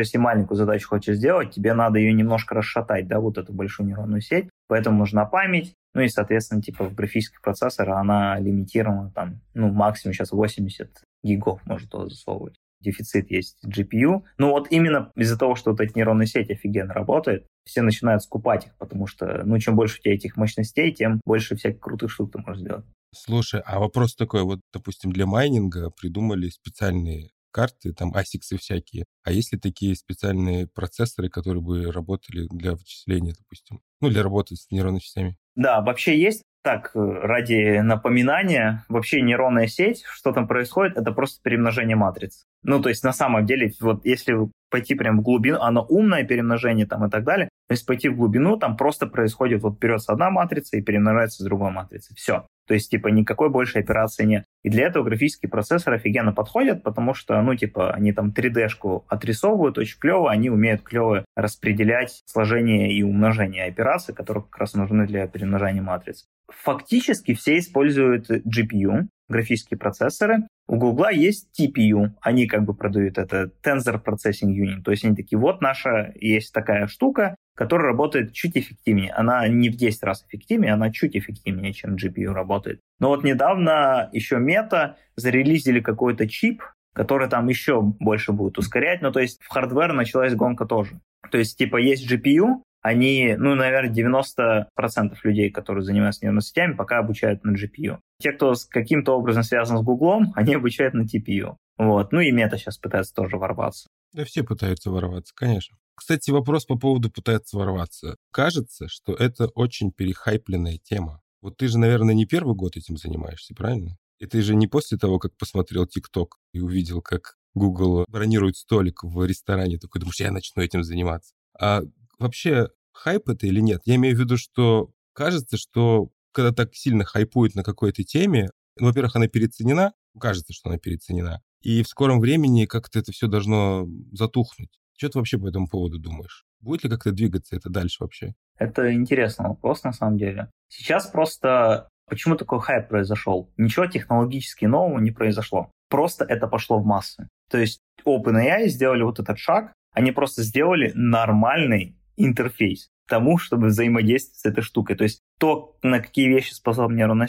если маленькую задачу хочешь сделать, тебе надо ее немножко расшатать, да, вот эту большую нейронную сеть, поэтому нужна память, ну и, соответственно, типа в графических процессорах она лимитирована там, ну, максимум сейчас 80 гигов может туда засовывать. Дефицит есть GPU. Ну вот именно из-за того, что вот эта нейронная сеть офигенно работает, все начинают скупать их, потому что, ну, чем больше у тебя этих мощностей, тем больше всяких крутых штук ты можешь сделать. Слушай, а вопрос такой, вот, допустим, для майнинга придумали специальные карты, там ASICs всякие. А есть ли такие специальные процессоры, которые бы работали для вычисления, допустим? Ну, для работы с нейронными сетями? Да, вообще есть. Так, ради напоминания, вообще нейронная сеть, что там происходит, это просто перемножение матриц. Ну, то есть на самом деле, вот если пойти прям в глубину, оно умное перемножение там и так далее, то есть пойти в глубину, там просто происходит, вот берется одна матрица и перемножается с другой матрицей. Все. То есть, типа, никакой больше операции нет. И для этого графические процессоры офигенно подходят, потому что, ну, типа, они там 3D-шку отрисовывают очень клево, они умеют клево распределять сложение и умножение операций, которые как раз нужны для перемножения матриц. Фактически все используют GPU, графические процессоры. У Гугла есть TPU, они как бы продают это Tensor Processing Unit, то есть они такие, вот наша есть такая штука, которая работает чуть эффективнее. Она не в 10 раз эффективнее, она чуть эффективнее, чем GPU работает. Но вот недавно еще Meta зарелизили какой-то чип, который там еще больше будет ускорять. Ну, то есть в hardware началась гонка тоже. То есть, типа, есть GPU, они, ну, наверное, 90% людей, которые занимаются нейронными сетями, пока обучают на GPU. Те, кто с каким-то образом связан с Гуглом, они обучают на TPU. Вот. Ну и Meta сейчас пытается тоже ворваться. Да все пытаются ворваться, конечно. Кстати, вопрос по поводу пытается ворваться. Кажется, что это очень перехайпленная тема. Вот ты же, наверное, не первый год этим занимаешься, правильно? И ты же не после того, как посмотрел TikTok и увидел, как Google бронирует столик в ресторане, такой думаешь, я начну этим заниматься. А вообще хайп это или нет? Я имею в виду, что кажется, что когда так сильно хайпует на какой-то теме, во-первых, она переоценена, кажется, что она переоценена, и в скором времени как-то это все должно затухнуть. Что ты вообще по этому поводу думаешь? Будет ли как-то двигаться это дальше вообще? Это интересный вопрос, на самом деле. Сейчас просто почему такой хайп произошел? Ничего технологически нового не произошло. Просто это пошло в массы. То есть OpenAI сделали вот этот шаг, они просто сделали нормальный интерфейс к тому, чтобы взаимодействовать с этой штукой. То есть то, на какие вещи способна нейронная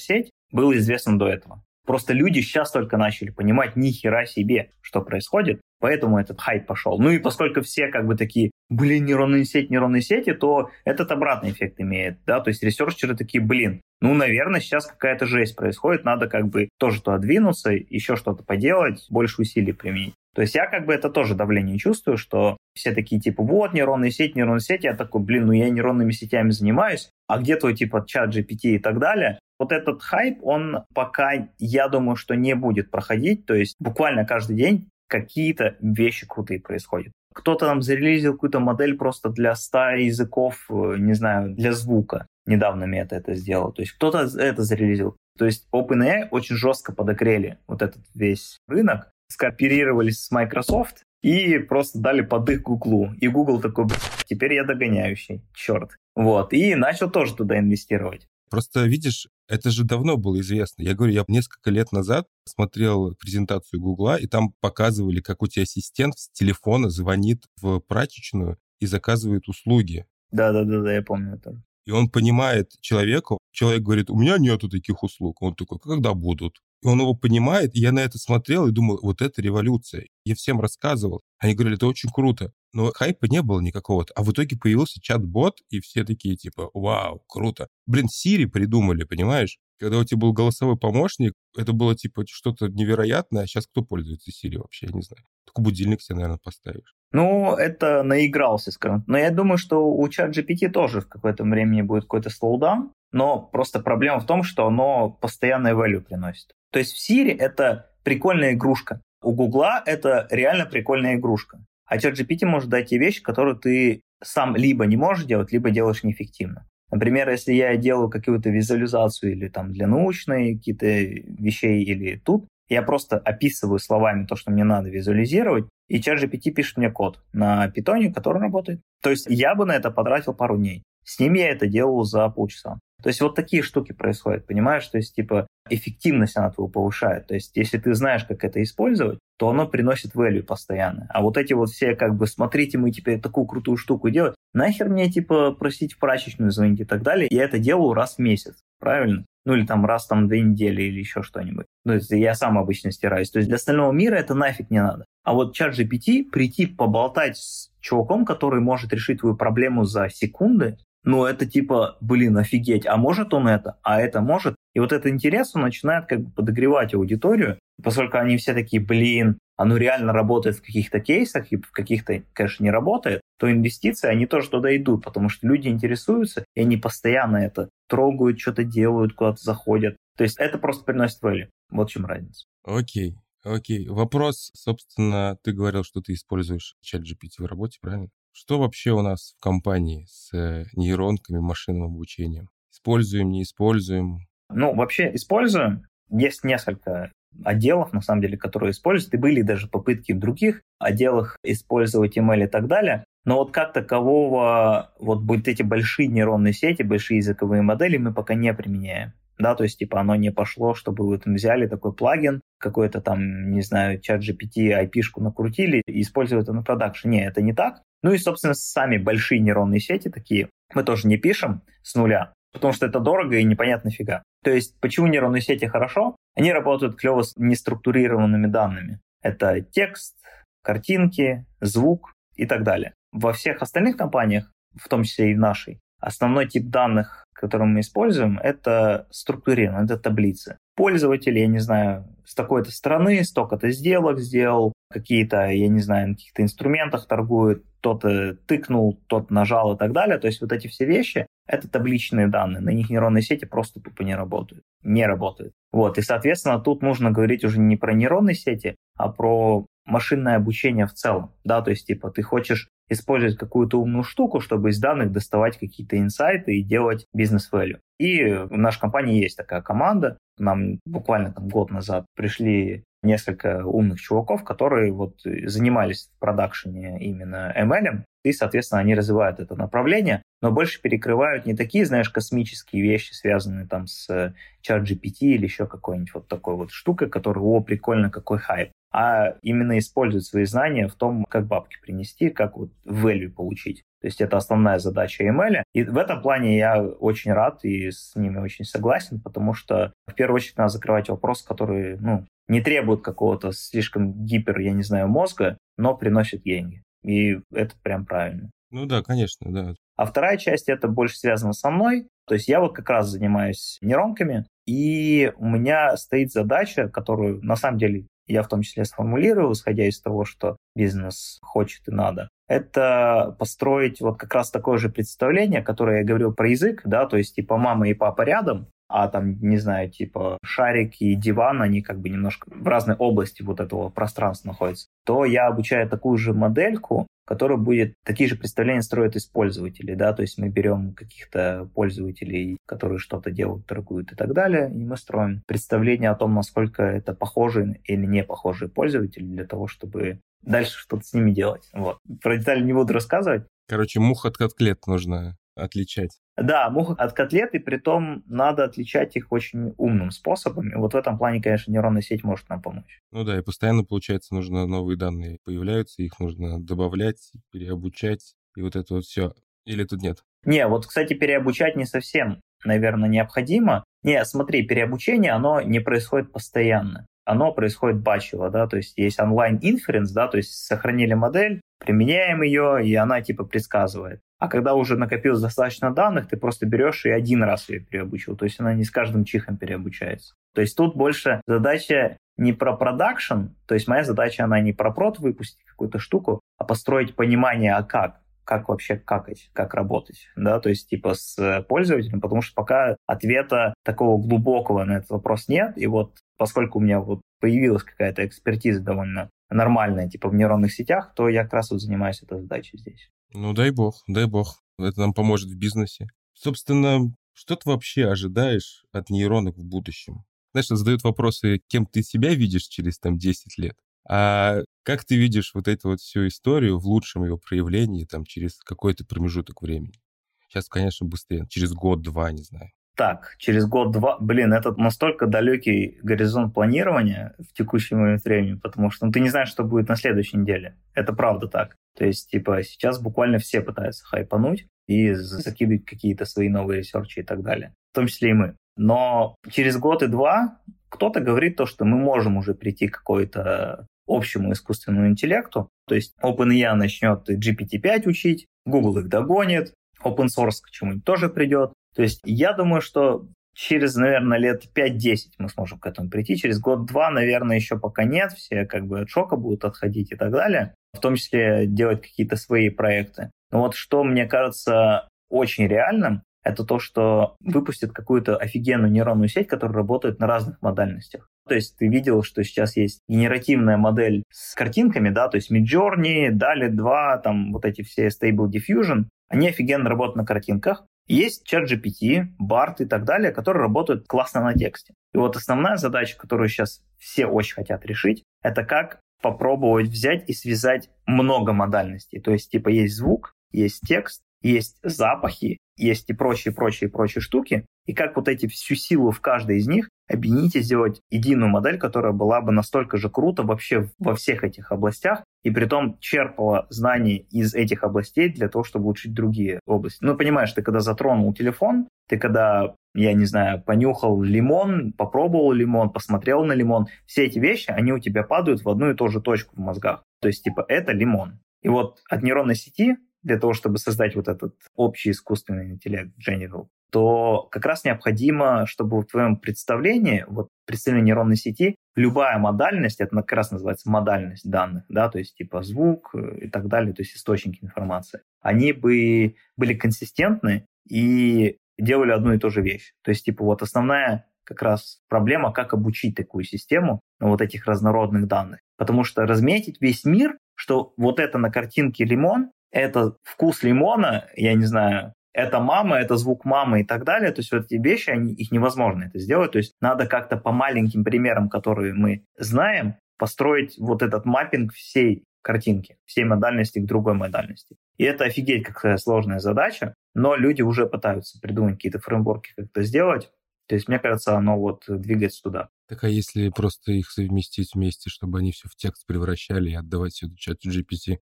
было известно до этого. Просто люди сейчас только начали понимать ни хера себе, что происходит, поэтому этот хайп пошел. Ну и поскольку все как бы такие, блин, нейронные сети, нейронные сети, то этот обратный эффект имеет, да, то есть researcher ы такие, блин, ну, наверное, сейчас какая-то жесть происходит, надо как бы тоже туда двинуться, еще что-то поделать, больше усилий применить. То есть я как бы это тоже давление чувствую, что все такие типа, вот, нейронные сети, нейронные сети. Я такой, блин, ну я нейронными сетями занимаюсь, а где твой типа ChatGPT и так далее? Вот этот хайп, он пока, я думаю, что не будет проходить. То есть буквально каждый день какие-то вещи крутые происходят. Кто-то там зарелизил какую-то модель просто для 100 языков, э, не знаю, для звука. Недавно Мета это сделал. То есть кто-то это зарелизил. То есть OpenAI очень жестко подогрели вот этот весь рынок скооперировались с Microsoft и просто дали под их Гуглу. И Google такой, теперь я догоняющий, черт. Вот, и начал тоже туда инвестировать. Просто, видишь, это же давно было известно. Я говорю, я несколько лет назад смотрел презентацию Гугла, и там показывали, как у тебя ассистент с телефона звонит в прачечную и заказывает услуги. Да-да-да, я помню это. И он понимает человеку, человек говорит, у меня нету таких услуг. Он такой, когда будут? И он его понимает, и я на это смотрел и думал, вот это революция. Я всем рассказывал. Они говорили, это очень круто. Но хайпа не было никакого. А в итоге появился чат-бот, и все такие типа, вау, круто. Блин, Сири придумали, понимаешь? Когда у тебя был голосовой помощник, это было типа что-то невероятное, а сейчас кто пользуется Siri вообще, я не знаю. Только будильник себе, наверное, поставишь. Ну, это наигрался, скажем. Но я думаю, что у чат GPT тоже в какое-то времени будет какой-то слоудаун, но просто проблема в том, что оно постоянное value приносит. То есть в Siri это прикольная игрушка. У Гугла это реально прикольная игрушка. А чат GPT может дать тебе вещи, которые ты сам либо не можешь делать, либо делаешь неэффективно. Например, если я делаю какую-то визуализацию или там для научной какие-то вещей или тут, я просто описываю словами то, что мне надо визуализировать, и чат GPT пишет мне код на питоне, который работает. То есть я бы на это потратил пару дней. С ним я это делал за полчаса. То есть вот такие штуки происходят, понимаешь? То есть типа эффективность она твою повышает. То есть если ты знаешь, как это использовать, то оно приносит value постоянно. А вот эти вот все как бы, смотрите, мы теперь такую крутую штуку делаем, нахер мне типа просить в прачечную звонить и так далее. Я это делаю раз в месяц, правильно? Ну или там раз там две недели или еще что-нибудь. Ну, есть я сам обычно стираюсь. То есть для остального мира это нафиг не надо. А вот чат GPT прийти поболтать с чуваком, который может решить твою проблему за секунды, ну, это типа, блин, офигеть, а может он это, а это может. И вот этот интерес, он начинает как бы подогревать аудиторию, поскольку они все такие, блин, оно реально работает в каких-то кейсах, и в каких-то, конечно, не работает, то инвестиции, они тоже туда идут, потому что люди интересуются, и они постоянно это трогают, что-то делают, куда-то заходят. То есть это просто приносит value. Вот в чем разница. Окей, окей. Вопрос, собственно, ты говорил, что ты используешь чат GPT в работе, правильно? Что вообще у нас в компании с э, нейронками, машинным обучением? Используем, не используем? Ну, вообще используем. Есть несколько отделов, на самом деле, которые используют, и были даже попытки в других отделах использовать ML и так далее. Но вот как такового, вот вот эти большие нейронные сети, большие языковые модели мы пока не применяем. Да, то есть, типа, оно не пошло, чтобы вы там взяли такой плагин, какой-то там, не знаю, чат GPT, IP-шку накрутили и используют это на продакшн. Не, это не так. Ну и, собственно, сами большие нейронные сети такие мы тоже не пишем с нуля, потому что это дорого и непонятно фига. То есть почему нейронные сети хорошо? Они работают клево с неструктурированными данными. Это текст, картинки, звук и так далее. Во всех остальных компаниях, в том числе и в нашей, основной тип данных, который мы используем, это структурировано, это таблицы. Пользователь, я не знаю, с такой-то страны столько-то сделок сделал, какие-то, я не знаю, на каких-то инструментах торгует, кто-то тыкнул, тот нажал и так далее. То есть вот эти все вещи — это табличные данные. На них нейронные сети просто тупо не работают. Не работают. Вот. И, соответственно, тут нужно говорить уже не про нейронные сети, а про машинное обучение в целом. Да, то есть, типа, ты хочешь использовать какую-то умную штуку, чтобы из данных доставать какие-то инсайты и делать бизнес-value. И в нашей компании есть такая команда. Нам буквально там год назад пришли несколько умных чуваков, которые вот занимались в продакшене именно ML, и, соответственно, они развивают это направление, но больше перекрывают не такие, знаешь, космические вещи, связанные там с чат GPT или еще какой-нибудь вот такой вот штукой, которая, о, прикольно, какой хайп, а именно используют свои знания в том, как бабки принести, как вот value получить. То есть это основная задача ML. И в этом плане я очень рад и с ними очень согласен, потому что в первую очередь надо закрывать вопрос, который ну, не требует какого-то слишком гипер, я не знаю, мозга, но приносит деньги. И это прям правильно. Ну да, конечно, да. А вторая часть это больше связана со мной. То есть я вот как раз занимаюсь нейронками, и у меня стоит задача, которую на самом деле я в том числе сформулировал, исходя из того, что бизнес хочет и надо, это построить вот как раз такое же представление, которое я говорил про язык, да, то есть типа мама и папа рядом, а там, не знаю, типа шарик и диван, они как бы немножко в разной области вот этого пространства находятся, то я обучаю такую же модельку, которая будет такие же представления строить из пользователей, да, то есть мы берем каких-то пользователей, которые что-то делают, торгуют и так далее, и мы строим представление о том, насколько это похожие или не похожие пользователи для того, чтобы дальше что-то с ними делать. Вот. Про детали не буду рассказывать. Короче, мух от котлет нужно отличать. Да, мух от котлет, и при том надо отличать их очень умным способом. И вот в этом плане, конечно, нейронная сеть может нам помочь. Ну да, и постоянно, получается, нужно новые данные появляются, их нужно добавлять, переобучать, и вот это вот все. Или тут нет? Не, вот, кстати, переобучать не совсем, наверное, необходимо. Не, смотри, переобучение, оно не происходит постоянно. Оно происходит батчево, да, то есть есть онлайн-инференс, да, то есть сохранили модель, применяем ее, и она типа предсказывает. А когда уже накопилось достаточно данных, ты просто берешь и один раз ее переобучил. То есть она не с каждым чихом переобучается. То есть тут больше задача не про продакшн, то есть моя задача, она не про прод выпустить какую-то штуку, а построить понимание, а как как вообще какать, как работать, да, то есть типа с пользователем, потому что пока ответа такого глубокого на этот вопрос нет, и вот поскольку у меня вот появилась какая-то экспертиза довольно нормальная, типа в нейронных сетях, то я как раз вот занимаюсь этой задачей здесь. Ну, дай бог, дай бог. Это нам поможет в бизнесе. Собственно, что ты вообще ожидаешь от нейронок в будущем? Знаешь, задают вопросы, кем ты себя видишь через там 10 лет. А как ты видишь вот эту вот всю историю в лучшем ее проявлении там через какой-то промежуток времени? Сейчас, конечно, быстрее, через год-два, не знаю. Так, через год-два, блин, это настолько далекий горизонт планирования в текущий момент времени, потому что ну, ты не знаешь, что будет на следующей неделе. Это правда так. То есть, типа, сейчас буквально все пытаются хайпануть и закидывать какие-то свои новые ресерчи и так далее. В том числе и мы. Но через год и два кто-то говорит то, что мы можем уже прийти к какой-то общему искусственному интеллекту. То есть OpenAI начнет GPT-5 учить, Google их догонит, open source к чему-нибудь тоже придет. То есть я думаю, что через, наверное, лет 5-10 мы сможем к этому прийти. Через год-два, наверное, еще пока нет. Все как бы от шока будут отходить и так далее. В том числе делать какие-то свои проекты. Но вот что мне кажется очень реальным, это то, что выпустит какую-то офигенную нейронную сеть, которая работает на разных модальностях. То есть ты видел, что сейчас есть генеративная модель с картинками, да, то есть Midjourney, DALI 2, там вот эти все Stable Diffusion, они офигенно работают на картинках. Есть чат GPT, BART и так далее, которые работают классно на тексте. И вот основная задача, которую сейчас все очень хотят решить, это как попробовать взять и связать много модальностей. То есть, типа, есть звук, есть текст, есть запахи, есть и прочие, прочие, прочие штуки, и как вот эти всю силу в каждой из них объединить и сделать единую модель, которая была бы настолько же круто вообще во всех этих областях, и при том черпала знания из этих областей для того, чтобы улучшить другие области. Ну, понимаешь, ты когда затронул телефон, ты когда, я не знаю, понюхал лимон, попробовал лимон, посмотрел на лимон, все эти вещи, они у тебя падают в одну и ту же точку в мозгах. То есть, типа, это лимон. И вот от нейронной сети для того, чтобы создать вот этот общий искусственный интеллект General, то как раз необходимо, чтобы в твоем представлении, вот представлении нейронной сети, любая модальность, это как раз называется модальность данных, да, то есть типа звук э, и так далее, то есть источники информации, они бы были консистентны и делали одну и ту же вещь. То есть типа вот основная как раз проблема, как обучить такую систему на вот этих разнородных данных. Потому что разметить весь мир, что вот это на картинке лимон, это вкус лимона, я не знаю, это мама, это звук мамы и так далее. То есть вот эти вещи, они, их невозможно это сделать. То есть надо как-то по маленьким примерам, которые мы знаем, построить вот этот маппинг всей картинки, всей модальности к другой модальности. И это офигеть какая сложная задача, но люди уже пытаются придумать какие-то фреймворки, как это сделать. То есть, мне кажется, оно вот двигается туда. Так а если просто их совместить вместе, чтобы они все в текст превращали и отдавать сюда чат GPT?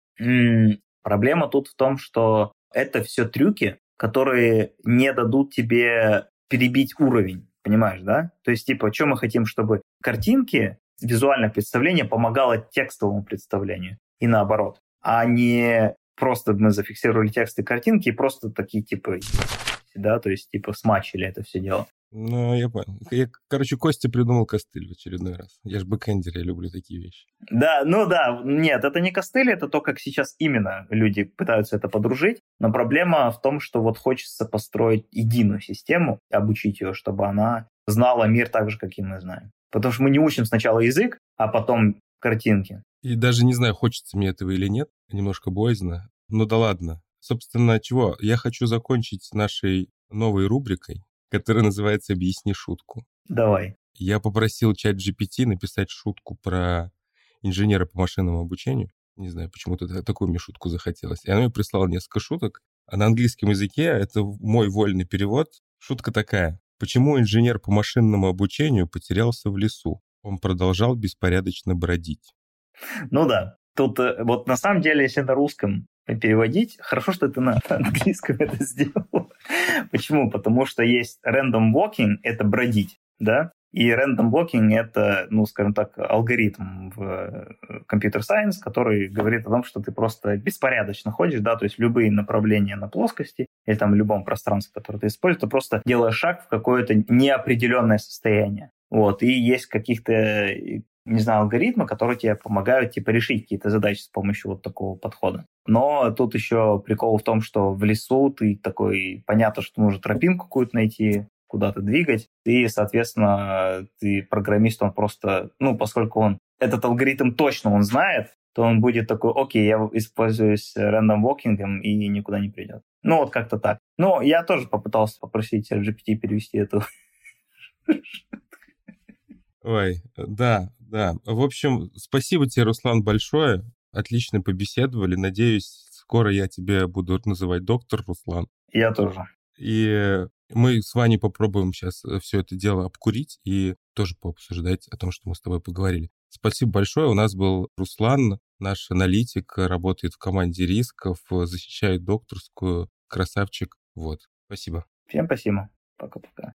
Проблема тут в том, что это все трюки, которые не дадут тебе перебить уровень, понимаешь, да? То есть, типа, что мы хотим, чтобы картинки, визуальное представление помогало текстовому представлению и наоборот, а не просто мы зафиксировали тексты картинки и просто такие, типа, да, то есть, типа, смачили это все дело. Ну, я понял. Я, короче, Костя придумал костыль в очередной раз. Я же бэкэндер, я люблю такие вещи. Да, ну да, нет, это не костыль, это то, как сейчас именно люди пытаются это подружить. Но проблема в том, что вот хочется построить единую систему, обучить ее, чтобы она знала мир так же, как и мы знаем. Потому что мы не учим сначала язык, а потом картинки. И даже не знаю, хочется мне этого или нет, немножко боязно. Ну да ладно. Собственно, чего? Я хочу закончить нашей новой рубрикой, который называется «Объясни шутку». Давай. Я попросил чат GPT написать шутку про инженера по машинному обучению. Не знаю, почему-то такую мне шутку захотелось. И она мне прислала несколько шуток. А на английском языке это мой вольный перевод. Шутка такая. Почему инженер по машинному обучению потерялся в лесу? Он продолжал беспорядочно бродить. Ну да. Тут э, вот на самом деле, если на русском переводить. Хорошо, что ты на английском это сделал. Почему? Потому что есть random walking, это бродить, да, и random walking — это, ну, скажем так, алгоритм в э, компьютер сайенс, который говорит о том, что ты просто беспорядочно ходишь, да, то есть любые направления на плоскости или там в любом пространстве, которое ты используешь, ты просто делаешь шаг в какое-то неопределенное состояние. Вот, и есть каких-то не знаю, алгоритмы, которые тебе помогают типа решить какие-то задачи с помощью вот такого подхода. Но тут еще прикол в том, что в лесу ты такой, понятно, что нужно тропинку какую-то найти, куда-то двигать, и, соответственно, ты программист, он просто, ну, поскольку он этот алгоритм точно он знает, то он будет такой, окей, я используюсь рандом вокингом и никуда не придет. Ну, вот как-то так. Но я тоже попытался попросить GPT перевести эту Ой, да, да. В общем, спасибо тебе, Руслан, большое. Отлично побеседовали. Надеюсь, скоро я тебя буду называть доктор Руслан. Я тоже. И мы с Ваней попробуем сейчас э, все это дело обкурить и тоже пообсуждать о том, что мы с тобой поговорили. Спасибо большое. У нас был Руслан, наш аналитик, работает в команде рисков, защищает докторскую. Красавчик. Вот. Спасибо. Всем спасибо. Пока-пока.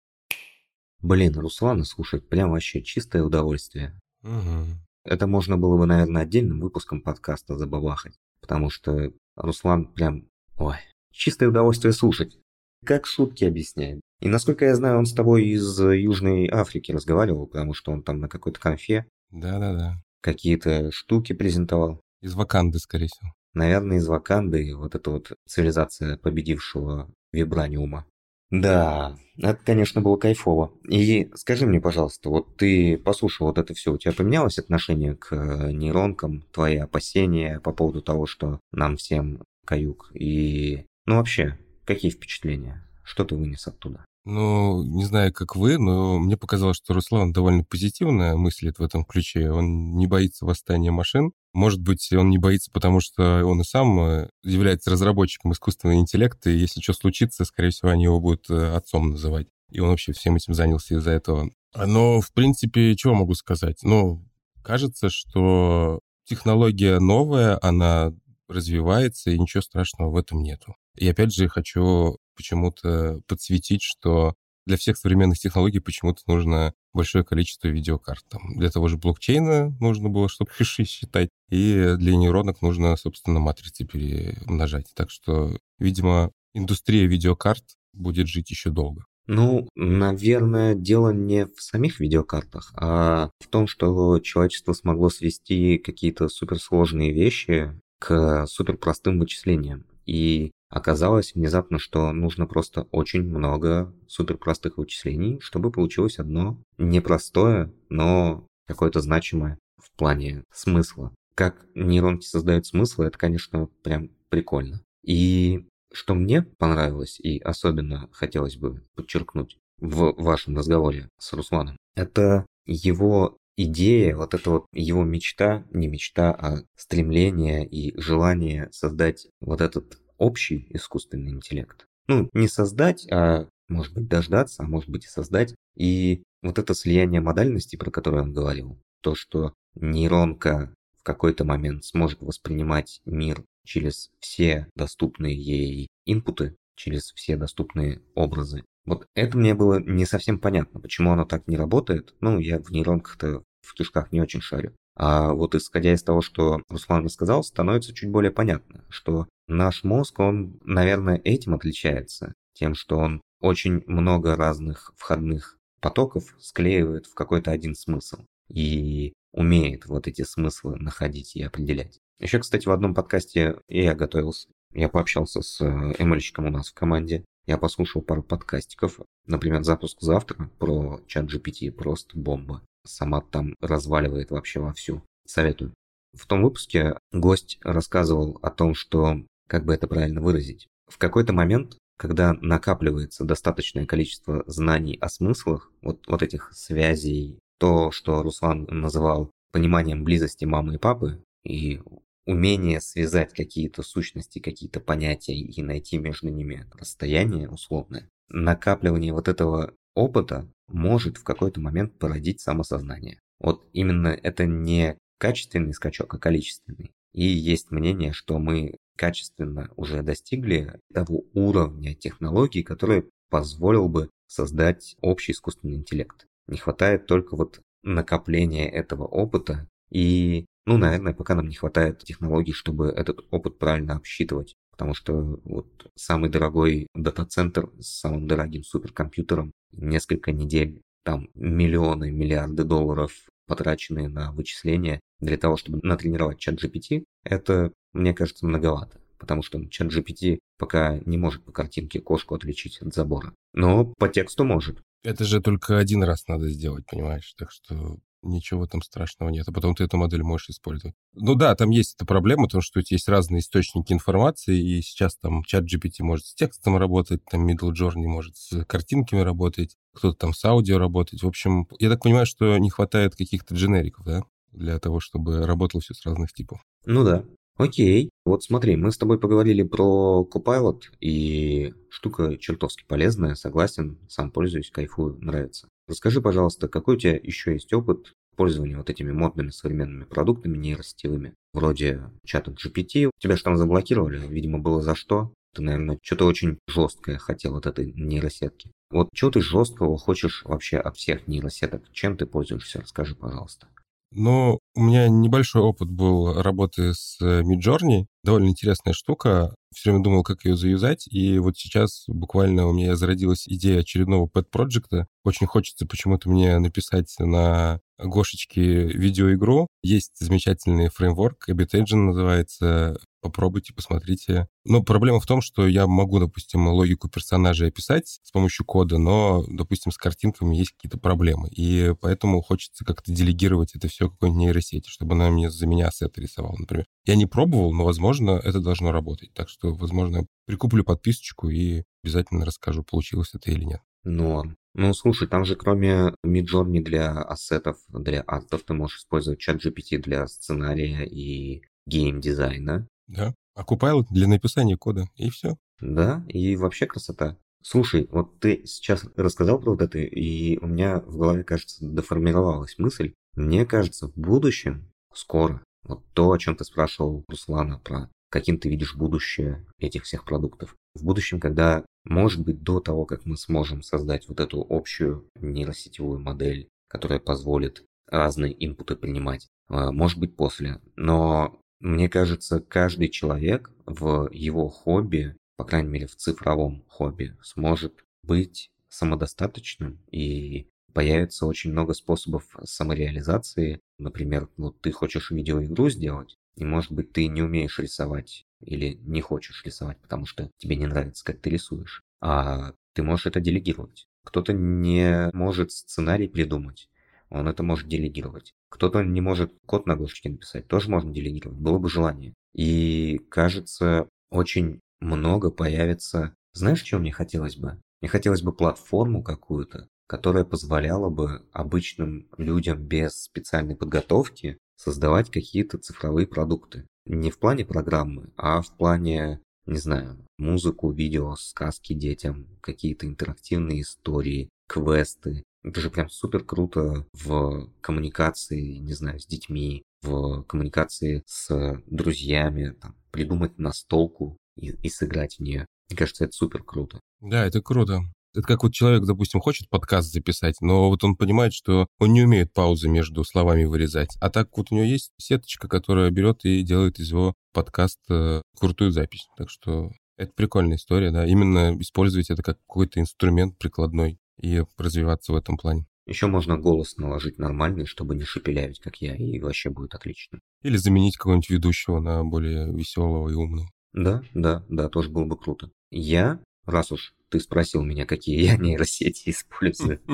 Блин, Руслана слушать прям вообще чистое удовольствие. Угу. Это можно было бы, наверное, отдельным выпуском подкаста забабахать, потому что Руслан прям... Ой, чистое удовольствие слушать. Как шутки объясняет. И насколько я знаю, он с тобой из Южной Африки разговаривал, потому что он там на какой-то конфе Да-да-да. какие-то штуки презентовал. Из Ваканды, скорее всего. Наверное, из Ваканды, вот эта вот цивилизация победившего вибраниума. Да, это, конечно, было кайфово. И скажи мне, пожалуйста, вот ты послушал вот это все, у тебя поменялось отношение к э, нейронкам, твои опасения по поводу того, что нам всем каюк? И, ну, вообще, какие впечатления? Что ты вынес оттуда? Ну, не знаю, как вы, но мне показалось, что Руслан довольно позитивно мыслит в этом ключе. Он не боится восстания машин. Может быть, он не боится, потому что он и сам э, является разработчиком искусственного интеллекта, и если что случится, скорее всего, они его будут э, отцом называть. И он вообще всем этим занялся из-за этого. Но, в принципе, чего могу сказать? Ну, кажется, что технология новая, она развивается, и ничего страшного в этом нету. И опять же, хочу почему-то подсветить, что для всех современных технологий почему-то нужно большое количество видеокарт. Там, для того же блокчейна нужно было, чтобы хэши считать, и для нейронок нужно, собственно, матрицы перемножать. Так что, видимо, индустрия видеокарт будет жить еще долго. Ну, наверное, дело не в самих видеокартах, а в том, что человечество смогло свести какие-то суперсложные вещи к суперпростым вычислениям. И Оказалось внезапно, что нужно просто очень много суперпростых вычислений, чтобы получилось одно непростое, но какое-то значимое в плане смысла. Как нейронки создают смысл, это, конечно, прям прикольно. И что мне понравилось и особенно хотелось бы подчеркнуть в вашем разговоре с Русланом, это его идея, вот это вот его мечта, не мечта, а стремление и желание создать вот этот общий искусственный интеллект. Ну, не создать, а может быть дождаться, а может быть и создать. И вот это слияние модальностей, про которое он говорил, то, что нейронка в какой-то момент сможет воспринимать мир через все доступные ей инпуты, через все доступные образы. Вот это мне было не совсем понятно, почему оно так не работает. Ну, я в нейронках-то в кишках не очень шарю. А вот исходя из того, что Руслан рассказал, становится чуть более понятно, что наш мозг, он, наверное, этим отличается. Тем, что он очень много разных входных потоков склеивает в какой-то один смысл. И умеет вот эти смыслы находить и определять. Еще, кстати, в одном подкасте я готовился. Я пообщался с Эмельщиком у нас в команде. Я послушал пару подкастиков. Например, запуск завтра про чат GPT. Просто бомба. Сама там разваливает вообще вовсю. Советую. В том выпуске гость рассказывал о том, что, как бы это правильно выразить, в какой-то момент, когда накапливается достаточное количество знаний о смыслах, вот, вот этих связей, то, что Руслан называл пониманием близости мамы и папы, и умение связать какие-то сущности, какие-то понятия и найти между ними расстояние условное, накапливание вот этого опыта может в какой-то момент породить самосознание. Вот именно это не качественный скачок, а количественный. И есть мнение, что мы качественно уже достигли того уровня технологий, который позволил бы создать общий искусственный интеллект. Не хватает только вот накопления этого опыта и, ну, наверное, пока нам не хватает технологий, чтобы этот опыт правильно обсчитывать. Потому что вот самый дорогой дата-центр с самым дорогим суперкомпьютером несколько недель, там миллионы, миллиарды долларов потраченные на вычисления для того, чтобы натренировать чат GPT, это, мне кажется, многовато. Потому что чат GPT пока не может по картинке кошку отличить от забора. Но по тексту может. Это же только один раз надо сделать, понимаешь? Так что ничего там страшного нет. А потом ты эту модель можешь использовать. Ну да, там есть эта проблема, потому что у тебя есть разные источники информации, и сейчас там чат GPT может с текстом работать, там Middle Journey может с картинками работать, кто-то там с аудио работать. В общем, я так понимаю, что не хватает каких-то дженериков, да, для того, чтобы работало все с разных типов. Ну да. Окей, вот смотри, мы с тобой поговорили про Copilot, и штука чертовски полезная, согласен, сам пользуюсь, кайфую, нравится. Расскажи, пожалуйста, какой у тебя еще есть опыт пользования вот этими модными современными продуктами нейросетевыми, вроде чата GPT. Тебя же там заблокировали, видимо, было за что. Ты, наверное, что-то очень жесткое хотел от этой нейросетки. Вот что ты жесткого хочешь вообще от всех нейросеток? Чем ты пользуешься? Расскажи, пожалуйста. Ну, у меня небольшой опыт был работы с э, Midjourney. Довольно интересная штука. Все время думал, как ее заюзать. И вот сейчас буквально у меня зародилась идея очередного pet-проекта. Очень хочется почему-то мне написать на Гошечке видеоигру. Есть замечательный фреймворк, Abit Engine называется. Попробуйте, посмотрите. Но проблема в том, что я могу, допустим, логику персонажей описать с помощью кода, но, допустим, с картинками есть какие-то проблемы. И поэтому хочется как-то делегировать это все какой-нибудь нейросети, чтобы она мне за мне ассет рисовала, например. Я не пробовал, но, возможно, это должно работать. Так что, возможно, прикуплю подписочку и обязательно расскажу, получилось это или нет. Норм. Ну, слушай, там же кроме Midjourney для ассетов, для артов, ты можешь использовать ChatGPT для сценария и гейм-дизайна. Да. А Copilot для написания кода, и все. Да, и вообще красота. Слушай, вот ты сейчас рассказал про вот это, и у меня в голове, кажется, деформировалась мысль. Мне кажется, в будущем, скоро, вот то, о чем ты спрашивал Руслана, про каким ты видишь будущее этих всех продуктов. В будущем, когда, может быть, до того, как мы сможем создать вот эту общую нейросетевую модель, которая позволит разные инпуты принимать, а, может быть, после. Но мне кажется, каждый человек в его хобби, по крайней мере в цифровом хобби, сможет быть самодостаточным и появится очень много способов самореализации. Например, вот ты хочешь видеоигру сделать, и может быть ты не умеешь рисовать или не хочешь рисовать, потому что тебе не нравится, как ты рисуешь, а ты можешь это делегировать. Кто-то не может сценарий придумать, он это может делегировать. Кто-то не может код на глушечке написать, тоже можно делегировать, было бы желание. И кажется, очень много появится... Знаешь, что мне хотелось бы? Мне хотелось бы платформу какую-то, которая позволяла бы обычным людям без специальной подготовки создавать какие-то цифровые продукты. Не в плане программы, а в плане, не знаю, музыку, видео, сказки детям, какие-то интерактивные истории, квесты, это же прям супер круто в коммуникации, не знаю, с детьми, в коммуникации с друзьями, там, придумать настолку и, и сыграть в нее. Мне кажется, это супер круто. Да, это круто. Это как вот человек, допустим, хочет подкаст записать, но вот он понимает, что он не умеет паузы между словами вырезать. А так вот у него есть сеточка, которая берет и делает из его подкаста крутую запись. Так что это прикольная история, да. Именно использовать это как какой-то инструмент прикладной и развиваться в этом плане. Еще можно голос наложить нормальный, чтобы не шепелявить, как я, и вообще будет отлично. Или заменить какого-нибудь ведущего на более веселого и умного. Да, да, да, тоже было бы круто. Я, раз уж ты спросил меня, какие я нейросети использую.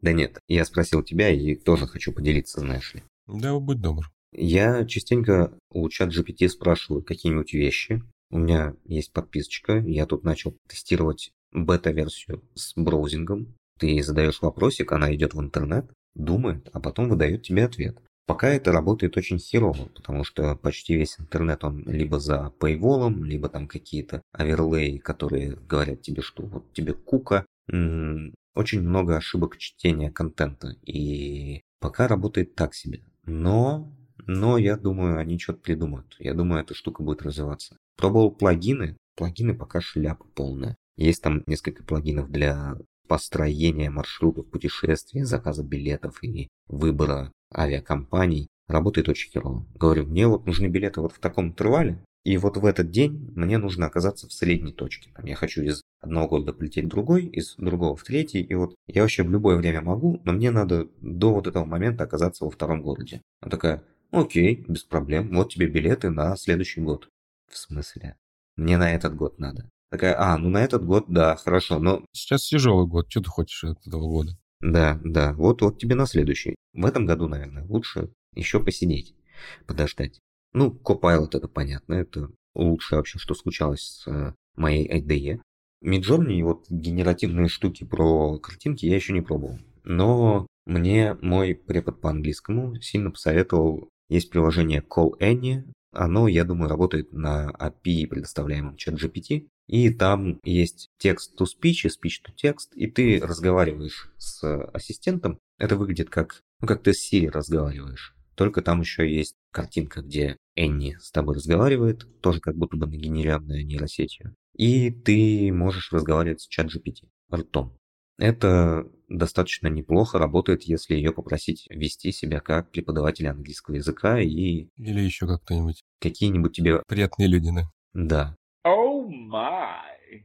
Да нет, я спросил тебя и тоже хочу поделиться, знаешь ли. Да, будь добр. Я частенько у чат GPT спрашиваю какие-нибудь вещи. У меня есть подписочка, я тут начал тестировать бета-версию с браузингом. Ты задаешь вопросик, она идет в интернет, думает, а потом выдает тебе ответ. Пока это работает очень херово, потому что почти весь интернет, он либо за paywall, либо там какие-то оверлеи, которые говорят тебе, что вот тебе кука. Очень много ошибок чтения контента, и пока работает так себе. Но, но я думаю, они что-то придумают. Я думаю, эта штука будет развиваться. Пробовал плагины. Плагины пока шляпа полная. Есть там несколько плагинов для построения маршрутов путешествий, заказа билетов и выбора авиакомпаний. Работает очень херово. Говорю, мне вот нужны билеты вот в таком интервале, и вот в этот день мне нужно оказаться в средней точке. Там я хочу из одного города полететь в другой, из другого в третий. И вот я вообще в любое время могу, но мне надо до вот этого момента оказаться во втором городе. Она такая, окей, без проблем, вот тебе билеты на следующий год. В смысле? Мне на этот год надо. Такая, а, ну на этот год, да, хорошо, но... Сейчас тяжелый год, что ты хочешь от этого года? Да, да, вот, вот тебе на следующий. В этом году, наверное, лучше еще посидеть, подождать. Ну, Copilot это понятно, это лучшее вообще, что случалось с моей IDE. Midjourney вот генеративные штуки про картинки я еще не пробовал. Но мне мой препод по английскому сильно посоветовал. Есть приложение Call Annie. Оно, я думаю, работает на API, предоставляемом ChatGPT. И там есть текст-to-speech и speech-to-text, и ты разговариваешь с ассистентом. Это выглядит как, ну, как ты с Siri разговариваешь. Только там еще есть картинка, где Энни с тобой разговаривает, тоже как будто бы нагенерированная нейросетью. И ты можешь разговаривать с чат GPT ртом. Это достаточно неплохо работает, если ее попросить вести себя как преподавателя английского языка и... Или еще как-то-нибудь. Какие-нибудь тебе... Приятные люди, да? Да. Oh my!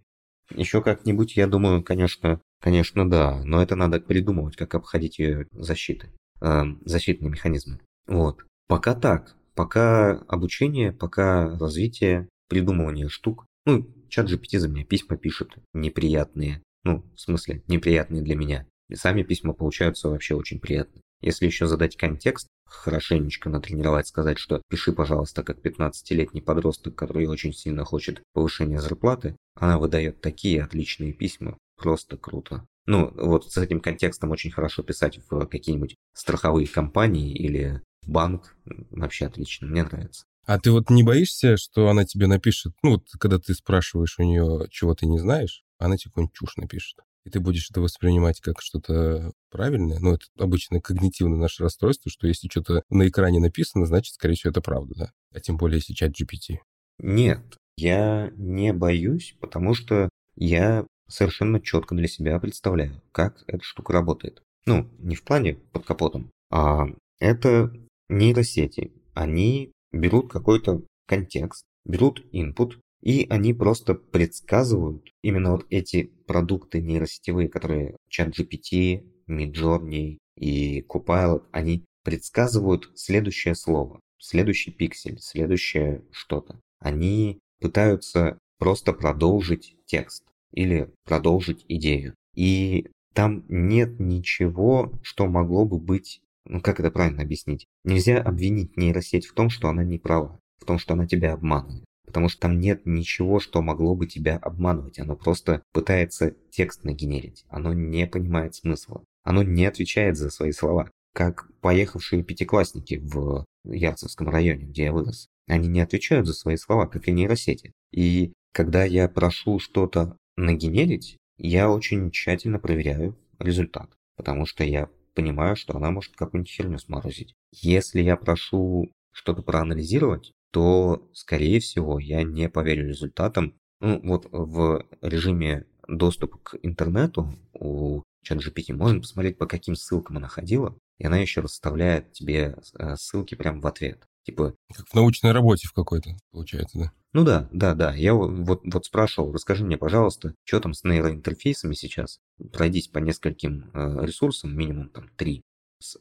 Еще как-нибудь, я думаю, конечно, конечно, да, но это надо придумывать, как обходить ее защиты, э, защитные механизмы. Вот. Пока так. Пока обучение, пока развитие, придумывание штук. Ну, чат GPT за меня письма пишет неприятные. Ну, в смысле, неприятные для меня. И сами письма получаются вообще очень приятные. Если еще задать контекст, хорошенечко натренировать, сказать, что пиши, пожалуйста, как 15-летний подросток, который очень сильно хочет повышения зарплаты, она выдает такие отличные письма. Просто круто. Ну, вот с этим контекстом очень хорошо писать в какие-нибудь страховые компании или банк. Вообще отлично, мне нравится. А ты вот не боишься, что она тебе напишет, ну вот когда ты спрашиваешь у нее, чего ты не знаешь, она тебе какую-нибудь чушь напишет. И ты будешь это воспринимать как что-то правильное. Ну, это обычное когнитивное наше расстройство, что если что-то на экране написано, значит, скорее всего, это правда, да? А тем более, если чат GPT. Нет, я не боюсь, потому что я совершенно четко для себя представляю, как эта штука работает. Ну, не в плане под капотом, а это нейросети, они берут какой-то контекст, берут input, и они просто предсказывают именно вот эти продукты нейросетевые, которые ChatGPT, Midjourney и Copilot, они предсказывают следующее слово, следующий пиксель, следующее что-то. Они пытаются просто продолжить текст или продолжить идею. И там нет ничего, что могло бы быть ну как это правильно объяснить? Нельзя обвинить нейросеть в том, что она не права, в том, что она тебя обманывает. Потому что там нет ничего, что могло бы тебя обманывать. Оно просто пытается текст нагенерить. Оно не понимает смысла. Оно не отвечает за свои слова. Как поехавшие пятиклассники в Ярцевском районе, где я вырос. Они не отвечают за свои слова, как и нейросети. И когда я прошу что-то нагенерить, я очень тщательно проверяю результат. Потому что я понимаю, что она может какую-нибудь херню сморозить. Если я прошу что-то проанализировать, то, скорее всего, я не поверю результатам. Ну, вот в режиме доступа к интернету у ChatGPT можно посмотреть, по каким ссылкам она ходила, и она еще расставляет тебе э, ссылки прямо в ответ. Типа... Как в научной работе в какой-то, получается, да? Ну да, да, да. Я вот, вот спрашивал, расскажи мне, пожалуйста, что там с нейроинтерфейсами сейчас? Пройдись по нескольким э, ресурсам, минимум там три,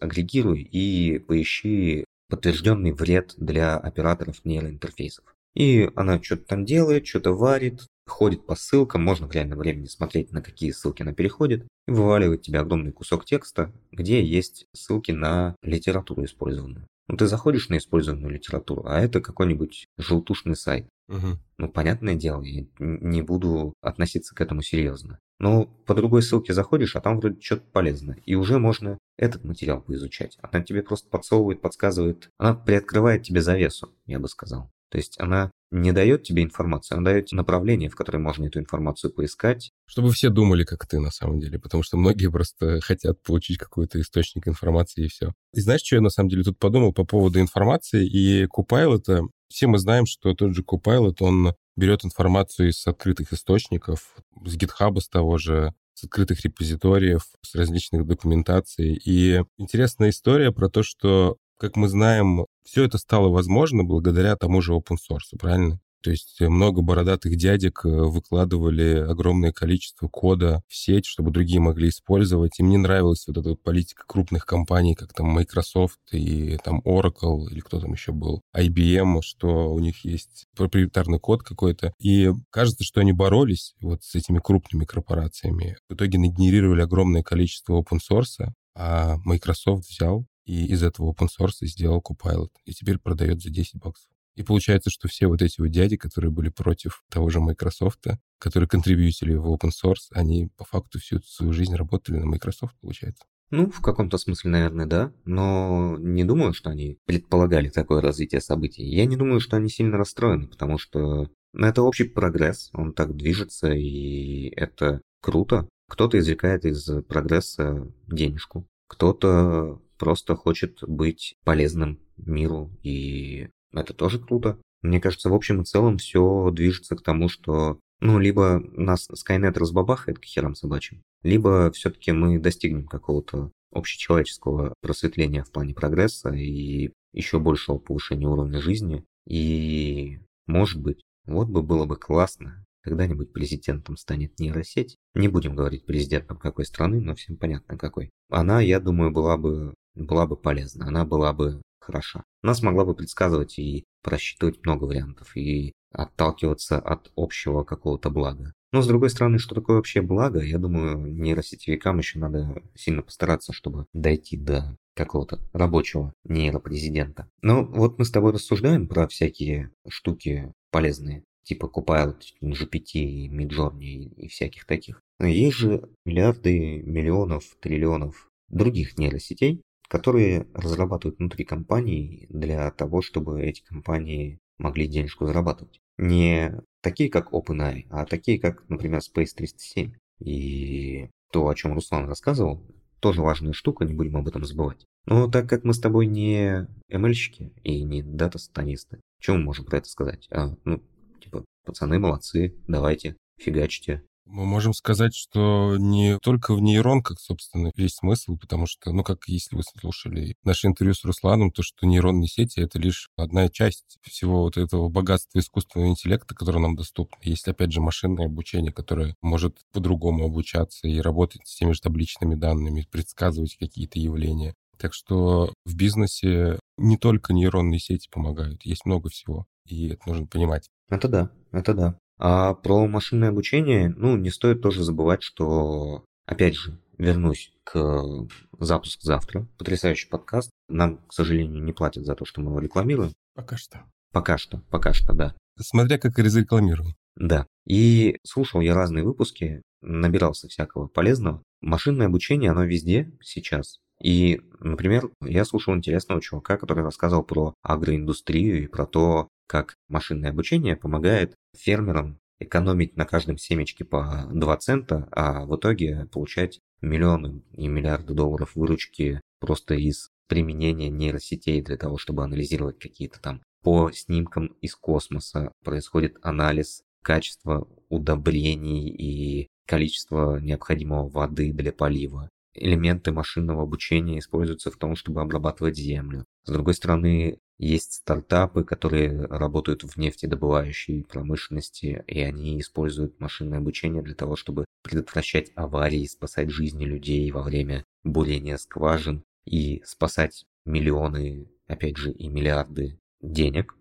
агрегируй и поищи подтвержденный вред для операторов нейроинтерфейсов. И она что-то там делает, что-то варит, ходит по ссылкам, можно в реальном времени смотреть, на какие ссылки она переходит, и вываливает тебе огромный кусок текста, где есть ссылки на литературу использованную. Ну, ты заходишь на использованную литературу, а это какой-нибудь желтушный сайт. Угу. Ну, понятное дело, я не буду относиться к этому серьезно. Но по другой ссылке заходишь, а там вроде что-то полезное. И уже можно этот материал поизучать. Она тебе просто подсовывает, подсказывает. Она приоткрывает тебе завесу, я бы сказал. То есть она не дает тебе информацию, она дает направление, в которое можно эту информацию поискать. Чтобы все думали, как ты на самом деле, потому что многие просто хотят получить какой-то источник информации и все. И знаешь, что я на самом деле тут подумал по поводу информации и Copilot? Все мы знаем, что тот же Copilot, он берет информацию из открытых источников, с GitHub, с того же, с открытых репозиториев, с различных документаций. И интересная история про то, что, как мы знаем, все это стало возможно благодаря тому же open source, правильно? То есть много бородатых дядек э, выкладывали огромное количество кода в сеть, чтобы другие могли использовать. Им не нравилась вот эта политика крупных компаний, как там Microsoft и там Oracle, или кто там еще был, IBM, что у них есть проприетарный код какой-то. И кажется, что они боролись вот с этими крупными корпорациями. В итоге нагенерировали огромное количество open source, а Microsoft взял и из этого open source сделал Copilot. И теперь продает за 10 баксов. И получается, что все вот эти вот дяди, которые были против того же Microsoft, которые контрибьютили в open source, они по факту всю свою жизнь работали на Microsoft, получается. Ну, в каком-то смысле, наверное, да, но не думаю, что они предполагали такое развитие событий. Я не думаю, что они сильно расстроены, потому что ну, это общий прогресс, он так движется, и это круто. Кто-то извлекает из прогресса денежку, кто-то просто хочет быть полезным миру и это тоже круто. Мне кажется, в общем и целом все движется к тому, что ну, либо нас Skynet разбабахает к херам собачьим, либо все-таки мы достигнем какого-то общечеловеческого просветления в плане прогресса и еще большего повышения уровня жизни. И, может быть, вот бы было бы классно, когда-нибудь президентом станет нейросеть. Не будем говорить президентом какой страны, но всем понятно какой. Она, я думаю, была бы, была бы полезна. Она была бы хороша. Она смогла бы предсказывать и просчитывать много вариантов, и отталкиваться от общего какого-то блага. Но с другой стороны, что такое вообще благо, я думаю, нейросетевикам еще надо сильно постараться, чтобы дойти до какого-то рабочего нейропрезидента. Но вот мы с тобой рассуждаем про всякие штуки полезные, типа Copilot, GPT Midjourney и всяких таких. Есть же миллиарды, миллионов, триллионов других нейросетей, которые разрабатывают внутри компаний для того, чтобы эти компании могли денежку зарабатывать. Не такие, как OpenAI, а такие, как, например, Space 307. И то, о чем Руслан рассказывал, тоже важная штука, не будем об этом забывать. Но так как мы с тобой не ML-щики и не дата-сатанисты, что мы можем про это сказать? А, ну, типа, пацаны молодцы, давайте, фигачьте, мы можем сказать, что не только в нейронках, собственно, весь смысл, потому что, ну, как если вы слушали наше интервью с Русланом, то, что нейронные сети — это лишь одна часть всего вот этого богатства искусственного интеллекта, которое нам доступно. Есть, опять же, машинное обучение, которое может по-другому обучаться и работать с теми же табличными данными, предсказывать какие-то явления. Так что в бизнесе не только нейронные сети помогают, есть много всего, и это нужно понимать. Это да, это да. А про машинное обучение, ну, не стоит тоже забывать, что, опять же, вернусь к запуску завтра. Потрясающий подкаст. Нам, к сожалению, не платят за то, что мы его рекламируем. Пока что. Пока что, пока что, да. Смотря как разрекламируем. Да. И слушал я разные выпуски, набирался всякого полезного. Машинное обучение, оно везде сейчас. И, например, я слушал интересного чувака, который рассказывал про агроиндустрию и про то, как машинное обучение помогает фермерам экономить на каждом семечке по 2 цента, а в итоге получать миллионы и миллиарды долларов выручки просто из применения нейросетей для того, чтобы анализировать какие-то там по снимкам из космоса происходит анализ качества удобрений и количества необходимого воды для полива. Элементы машинного обучения используются в том, чтобы обрабатывать землю. С другой стороны, есть стартапы, которые работают в нефтедобывающей промышленности, и они используют машинное обучение для того, чтобы предотвращать аварии, спасать жизни людей во время бурения скважин и спасать миллионы, опять же, и миллиарды денег,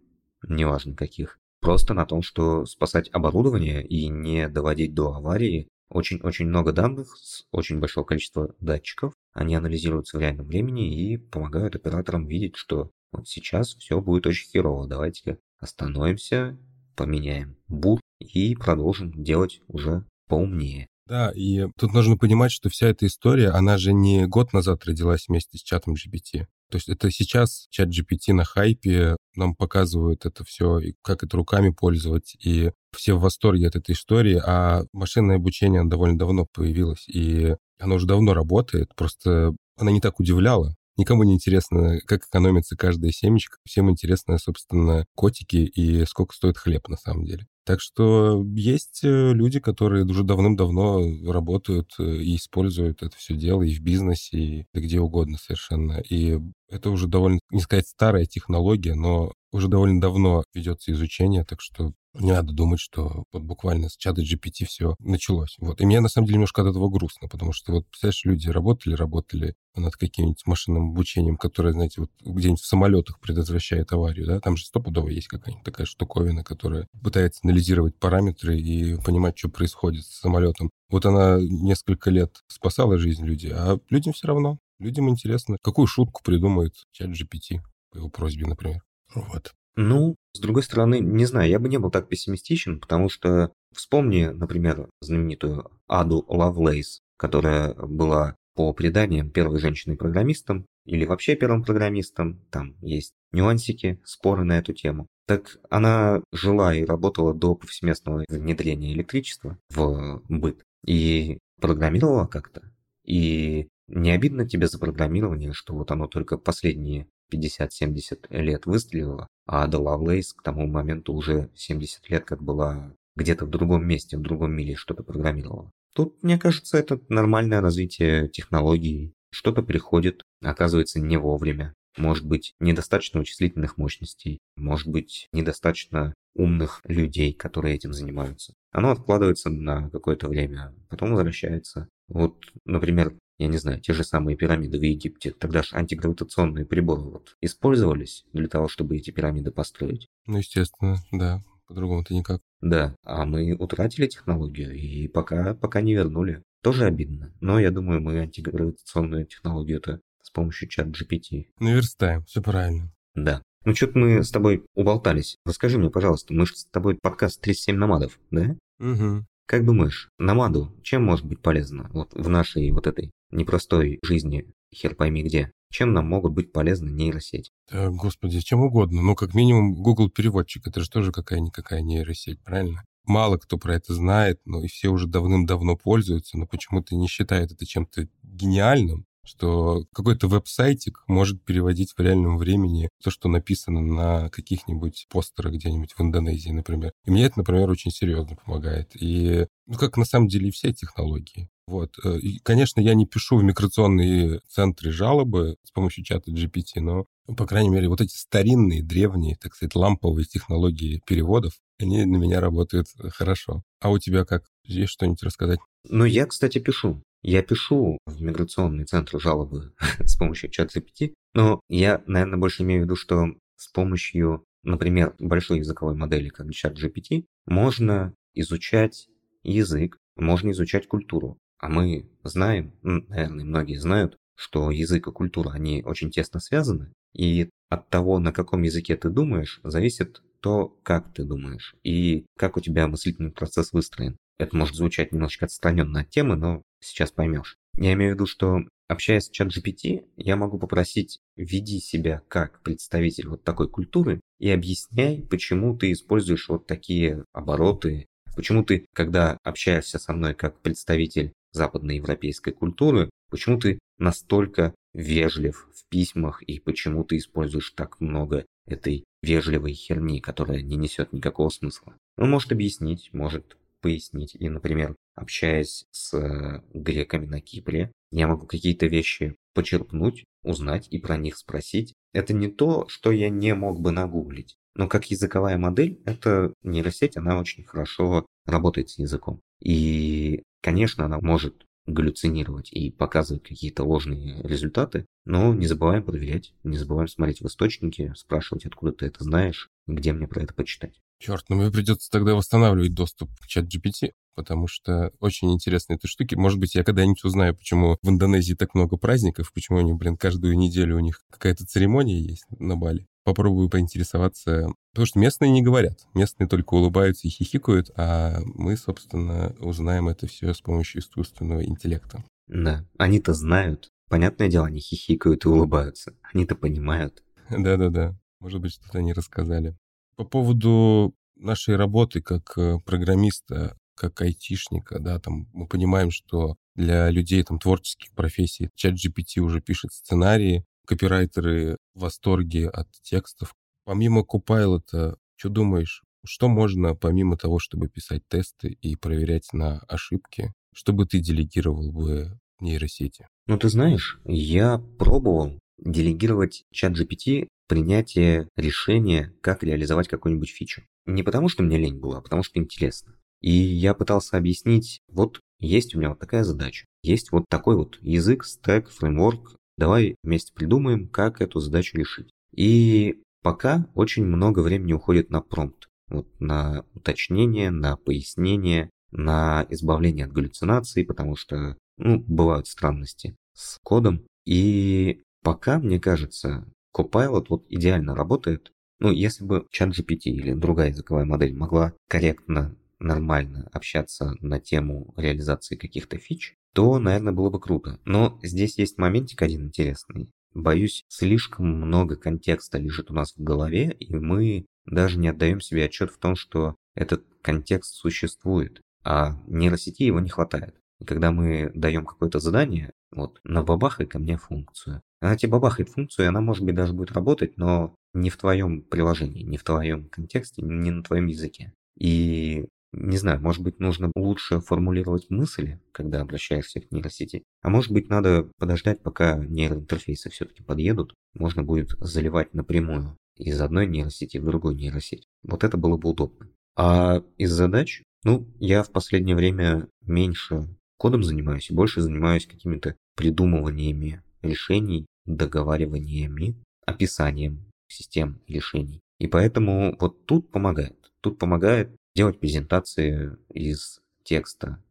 неважно каких, просто на том, что спасать оборудование и не доводить до аварии очень-очень много данных с очень большого количества датчиков. Они анализируются в реальном времени и помогают операторам видеть, что вот сейчас все будет очень херово. Давайте остановимся, поменяем бур и продолжим делать уже поумнее. Да, и тут нужно понимать, что вся эта история, она же не год назад родилась вместе с чатом GPT. То есть это сейчас чат GPT на хайпе нам показывают это все, и как это руками пользовать, и все в восторге от этой истории, а машинное обучение довольно давно появилось, и оно уже давно работает, просто она не так удивляла. Никому не интересно, как экономится каждая семечка. Всем интересно, собственно, котики и сколько стоит хлеб на самом деле. Так что есть э, люди, которые уже давным-давно работают э, и используют это все дело и в бизнесе, и где угодно совершенно. И это уже довольно, не сказать старая технология, но уже довольно давно ведется изучение, так что не надо думать, что вот буквально с чата GPT все началось. Вот. И мне, на самом деле, немножко от этого грустно, потому что, вот, представляешь, люди работали, работали над каким-нибудь машинным обучением, которое, знаете, вот где-нибудь в самолетах предотвращает аварию, да, там же стопудово есть какая-нибудь такая штуковина, которая пытается анализировать параметры и понимать, что происходит с самолетом. Вот она несколько лет спасала жизнь людей, а людям все равно. Людям интересно, какую шутку придумает чат GPT по его просьбе, например. Вот. Ну, с другой стороны, не знаю, я бы не был так пессимистичен, потому что вспомни, например, знаменитую Аду Лавлейс, которая была по преданиям первой женщиной-программистом или вообще первым программистом, там есть нюансики, споры на эту тему. Так она жила и работала до повсеместного внедрения электричества в быт и программировала как-то. И не обидно тебе за программирование, что вот оно только последние 50-70 лет выстрелила, а Ада Лавлейс к тому моменту уже 70 лет как была где-то в другом месте, в другом мире что-то программировала. Тут, мне кажется, это нормальное развитие технологий. Что-то приходит, оказывается, не вовремя. Может быть, недостаточно вычислительных мощностей, может быть, недостаточно умных людей, которые этим занимаются. Оно откладывается на какое-то время, потом возвращается. Вот, например, я не знаю, те же самые пирамиды в Египте, тогда же антигравитационные приборы вот использовались для того, чтобы эти пирамиды построить. Ну, естественно, да, по-другому-то никак. Да, а мы утратили технологию и пока, пока не вернули. Тоже обидно, но я думаю, мы антигравитационную технологию-то с помощью чат GPT. Наверстаем, все правильно. Да. Ну, что-то мы с тобой уболтались. Расскажи мне, пожалуйста, мы же с тобой подкаст 37 намадов, да? Угу. Как думаешь, намаду чем может быть полезно вот в нашей вот этой непростой жизни, хер пойми где? Чем нам могут быть полезны нейросети? Да, господи, чем угодно. Ну, как минимум, Google переводчик это же тоже какая-никакая нейросеть, правильно? Мало кто про это знает, но и все уже давным-давно пользуются, но почему-то не считают это чем-то гениальным что какой-то веб-сайтик может переводить в реальном времени то, что написано на каких-нибудь постерах где-нибудь в Индонезии, например. И мне это, например, очень серьезно помогает. И, ну, как на самом деле и все технологии. Вот. Э, и, конечно, я не пишу в миграционные центры жалобы с помощью чата GPT, но, ну, по крайней мере, вот эти старинные, древние, так сказать, ламповые технологии переводов, они на меня работают хорошо. А у тебя как? Есть что-нибудь рассказать? Ну, я, кстати, пишу. Я пишу в миграционный центр жалобы с помощью чата GPT, но я, наверное, больше имею в виду, что с помощью, например, большой языковой модели, как чат GPT, можно изучать язык, можно изучать культуру. А мы знаем, наверное, многие знают, что язык и культура, они очень тесно связаны, и от того, на каком языке ты думаешь, зависит то, как ты думаешь, и как у тебя мыслительный процесс выстроен. Это может звучать немножечко отстраненно от темы, но сейчас поймешь. Я имею в виду, что общаясь с чат GPT, я могу попросить веди себя как представитель вот такой культуры и объясняй, почему ты используешь вот такие обороты, почему ты, когда общаешься со мной как представитель западноевропейской культуры, почему ты настолько вежлив в письмах и почему ты используешь так много этой вежливой херни, которая не несет никакого смысла. Он может объяснить, может пояснить. И, например, общаясь с э, греками на Кипре, я могу какие-то вещи почерпнуть, узнать и про них спросить. Это не то, что я не мог бы нагуглить. Но как языковая модель, эта нейросеть, она очень хорошо работает с языком. И, конечно, она может галлюцинировать и показывать какие-то ложные результаты, но не забываем проверять, не забываем смотреть в источники, спрашивать, откуда ты это знаешь, где мне про это почитать. Черт, ну мне придется тогда восстанавливать доступ к чат GPT, потому что очень интересные эти штуки. Может быть, я когда-нибудь узнаю, почему в Индонезии так много праздников, почему они, блин, каждую неделю у них какая-то церемония есть на Бали. Попробую поинтересоваться, потому что местные не говорят. Местные только улыбаются и хихикают, а мы, собственно, узнаем это все с помощью искусственного интеллекта. Да, они-то знают. Понятное дело, они хихикают и улыбаются. Они-то понимают. Да-да-да. Может быть, что-то они рассказали. По поводу нашей работы как э, программиста, как айтишника, да, там мы понимаем, что для людей там творческих профессий чат GPT уже пишет сценарии, копирайтеры в восторге от текстов. Помимо Copilot, что думаешь, что можно, помимо того, чтобы писать тесты и проверять на ошибки, чтобы ты делегировал бы нейросети? Ну, ты знаешь, я пробовал делегировать чат GPT принятие решения, как реализовать какую-нибудь фичу. Не потому, что мне лень было, а потому, что интересно. И я пытался объяснить, вот есть у меня вот такая задача, есть вот такой вот язык, стек, фреймворк, давай вместе придумаем, как эту задачу решить. И пока очень много времени уходит на промпт, вот на уточнение, на пояснение, на избавление от галлюцинаций, потому что ну, бывают странности с кодом. И пока, мне кажется, Copilot вот идеально работает. Ну, если бы ChatGPT или другая языковая модель могла корректно, нормально общаться на тему реализации каких-то фич, то, наверное, было бы круто. Но здесь есть моментик один интересный. Боюсь, слишком много контекста лежит у нас в голове, и мы даже не отдаем себе отчет в том, что этот контекст существует, а нейросети его не хватает. И когда мы даем какое-то задание, вот, набабахай ко мне функцию. Она тебе бабахает функцию, и она, может быть, даже будет работать, но не в твоем приложении, не в твоем контексте, не на твоем языке. И не знаю, может быть, нужно лучше формулировать мысли, когда обращаешься к нейросети. А может быть, надо подождать, пока нейроинтерфейсы все-таки подъедут. Можно будет заливать напрямую из одной нейросети в другую нейросеть. Вот это было бы удобно. А из задач, ну, я в последнее время меньше кодом занимаюсь и больше занимаюсь какими-то придумываниями решений, договариваниями, описанием систем решений. И поэтому вот тут помогает. Тут помогает делать презентации из текста.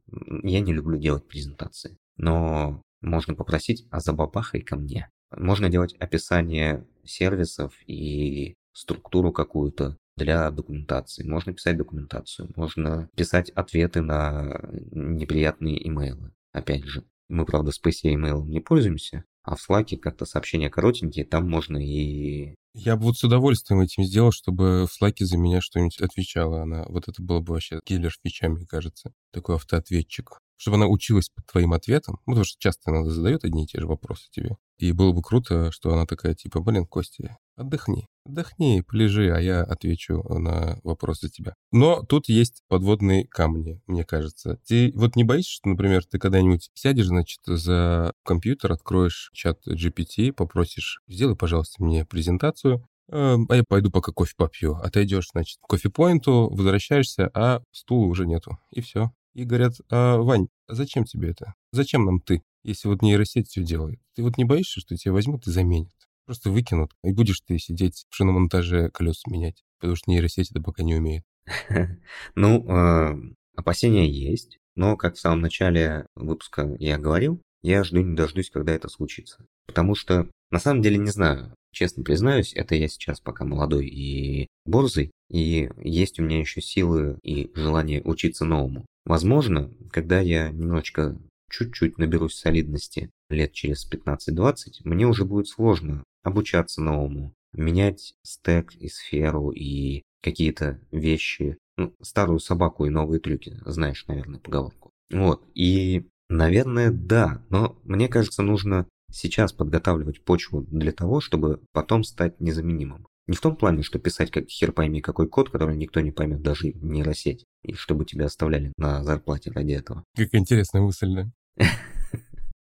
Я не люблю делать презентации, но можно попросить, а забабахай ко мне. Можно делать описание сервисов и структуру какую-то для документации. Можно писать документацию, можно писать ответы на неприятные имейлы. Опять же, мы, правда, с PC email не пользуемся, а в Slack как-то сообщения коротенькие, там можно и... Я бы вот с удовольствием этим сделал, чтобы в Slack за меня что-нибудь отвечала она. Вот это было бы вообще киллер фича, мне кажется. Такой автоответчик. Чтобы она училась под твоим ответом. Ну, потому что часто она задает одни и те же вопросы тебе. И было бы круто, что она такая, типа, блин, Костя, отдохни, отдохни, полежи, а я отвечу на вопрос за тебя. Но тут есть подводные камни, мне кажется. Ты вот не боишься, что, например, ты когда-нибудь сядешь, значит, за компьютер, откроешь чат GPT, попросишь, сделай, пожалуйста, мне презентацию, а я пойду пока кофе попью. Отойдешь, значит, к кофе-поинту, возвращаешься, а стула уже нету. И все. И говорят, а, Вань, зачем тебе это? Зачем нам ты, если вот нейросеть все делает? Ты вот не боишься, что тебя возьмут и заменят? Просто выкинут, и будешь ты сидеть в шиномонтаже колес менять, потому что нейросеть это пока не умеет. Ну, а, опасения есть, но, как в самом начале выпуска я говорил, я жду не дождусь, когда это случится. Потому что, на самом деле, не знаю, честно признаюсь, это я сейчас пока молодой и борзый, и есть у меня еще силы и желание учиться новому. Возможно, когда я немножечко чуть-чуть наберусь солидности лет через 15-20, мне уже будет сложно обучаться новому, менять стек и сферу и какие-то вещи, ну, старую собаку и новые трюки, знаешь, наверное, поговорку. Вот, и, наверное, да, но мне кажется, нужно сейчас подготавливать почву для того, чтобы потом стать незаменимым. Не в том плане, что писать как хер пойми какой код, который никто не поймет, даже нейросеть, и чтобы тебя оставляли на зарплате ради этого. Как интересная мысль, да?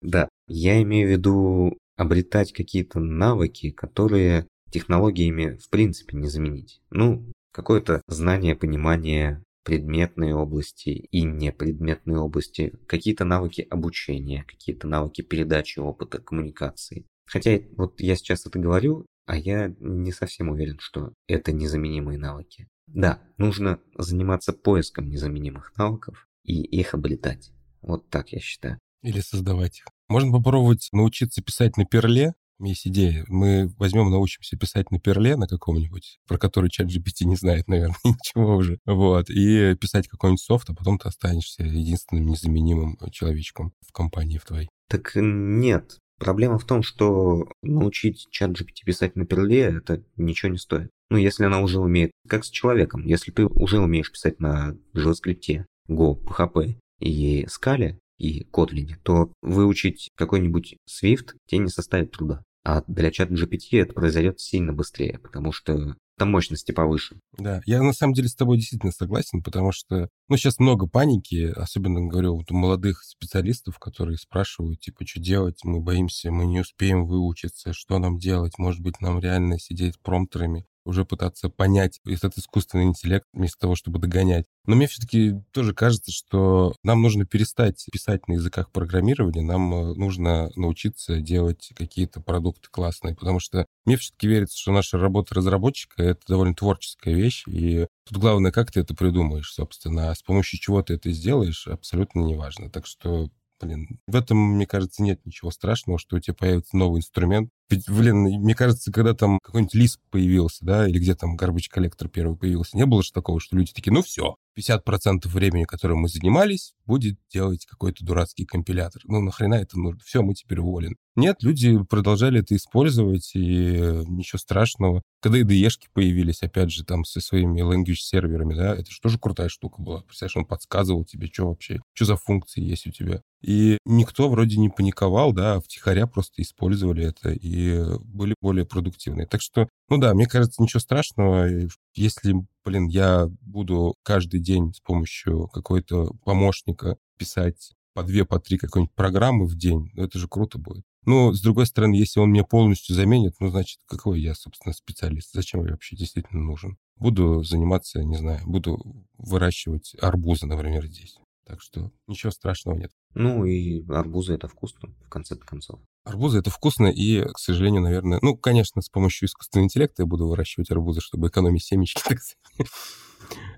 Да, я имею в виду обретать какие-то навыки, которые технологиями в принципе не заменить. Ну, какое-то знание, понимание предметной области и непредметной области, какие-то навыки обучения, какие-то навыки передачи опыта, коммуникации. Хотя вот я сейчас это говорю, а я не совсем уверен, что это незаменимые навыки. Да, нужно заниматься поиском незаменимых навыков и их обретать. Вот так я считаю. Или создавать их. Можно попробовать научиться писать на перле. Есть идея. Мы возьмем, научимся писать на перле на каком-нибудь, про который чат GPT не знает, наверное, ничего уже. Вот. И писать какой-нибудь софт, а потом ты останешься единственным незаменимым человечком в компании в твоей. Так нет. Проблема в том, что научить чат GPT писать на перле, это ничего не стоит. Ну, если она уже умеет, как с человеком, если ты уже умеешь писать на JavaScript, Go, PHP и Scala, и Kotlin, то выучить какой-нибудь Swift тебе не составит труда. А для чат GPT это произойдет сильно быстрее, потому что там мощности повыше. Да, я на самом деле с тобой действительно согласен, потому что, ну, сейчас много паники, особенно, говорю, вот у молодых специалистов, которые спрашивают, типа, что делать, мы боимся, мы не успеем выучиться, что нам делать, может быть, нам реально сидеть промптерами уже пытаться понять этот искусственный интеллект вместо того, чтобы догонять. Но мне все-таки тоже кажется, что нам нужно перестать писать на языках программирования, нам э, нужно научиться делать какие-то продукты классные, потому что мне все-таки верится, что наша работа разработчика — это довольно творческая вещь, и тут главное, как ты это придумаешь, собственно, а с помощью чего ты это сделаешь, абсолютно неважно. Так что Блин, в этом, мне кажется, нет ничего страшного, что у тебя появится новый инструмент. Ведь, блин, мне кажется, когда там какой-нибудь лист появился, да, или где там garbage коллектор первый появился, не было же такого, что люди такие, ну все, 50% времени, которым мы занимались, будет делать какой-то дурацкий компилятор. Ну, нахрена это нужно? Все, мы теперь уволен. Нет, люди продолжали это использовать, и ничего страшного. Когда IDE-шки появились, опять же, там со своими language серверами, да, это же тоже крутая штука была. Представляешь, он подсказывал тебе, что вообще, что за функции есть у тебя. И никто вроде не паниковал, да, а втихаря просто использовали это и были более продуктивны. Так что, ну да, мне кажется, ничего страшного. Если, блин, я буду каждый день с помощью какой-то помощника писать по две, по три какой-нибудь программы в день, ну это же круто будет. Ну, с другой стороны, если он меня полностью заменит, ну, значит, какой я, собственно, специалист? Зачем я вообще действительно нужен? Буду заниматься, не знаю, буду выращивать арбузы, например, здесь. Так что ничего страшного нет. Ну и арбузы это вкусно, в конце концов. Арбузы это вкусно, и, к сожалению, наверное, ну, конечно, с помощью искусственного интеллекта я буду выращивать арбузы, чтобы экономить семечки.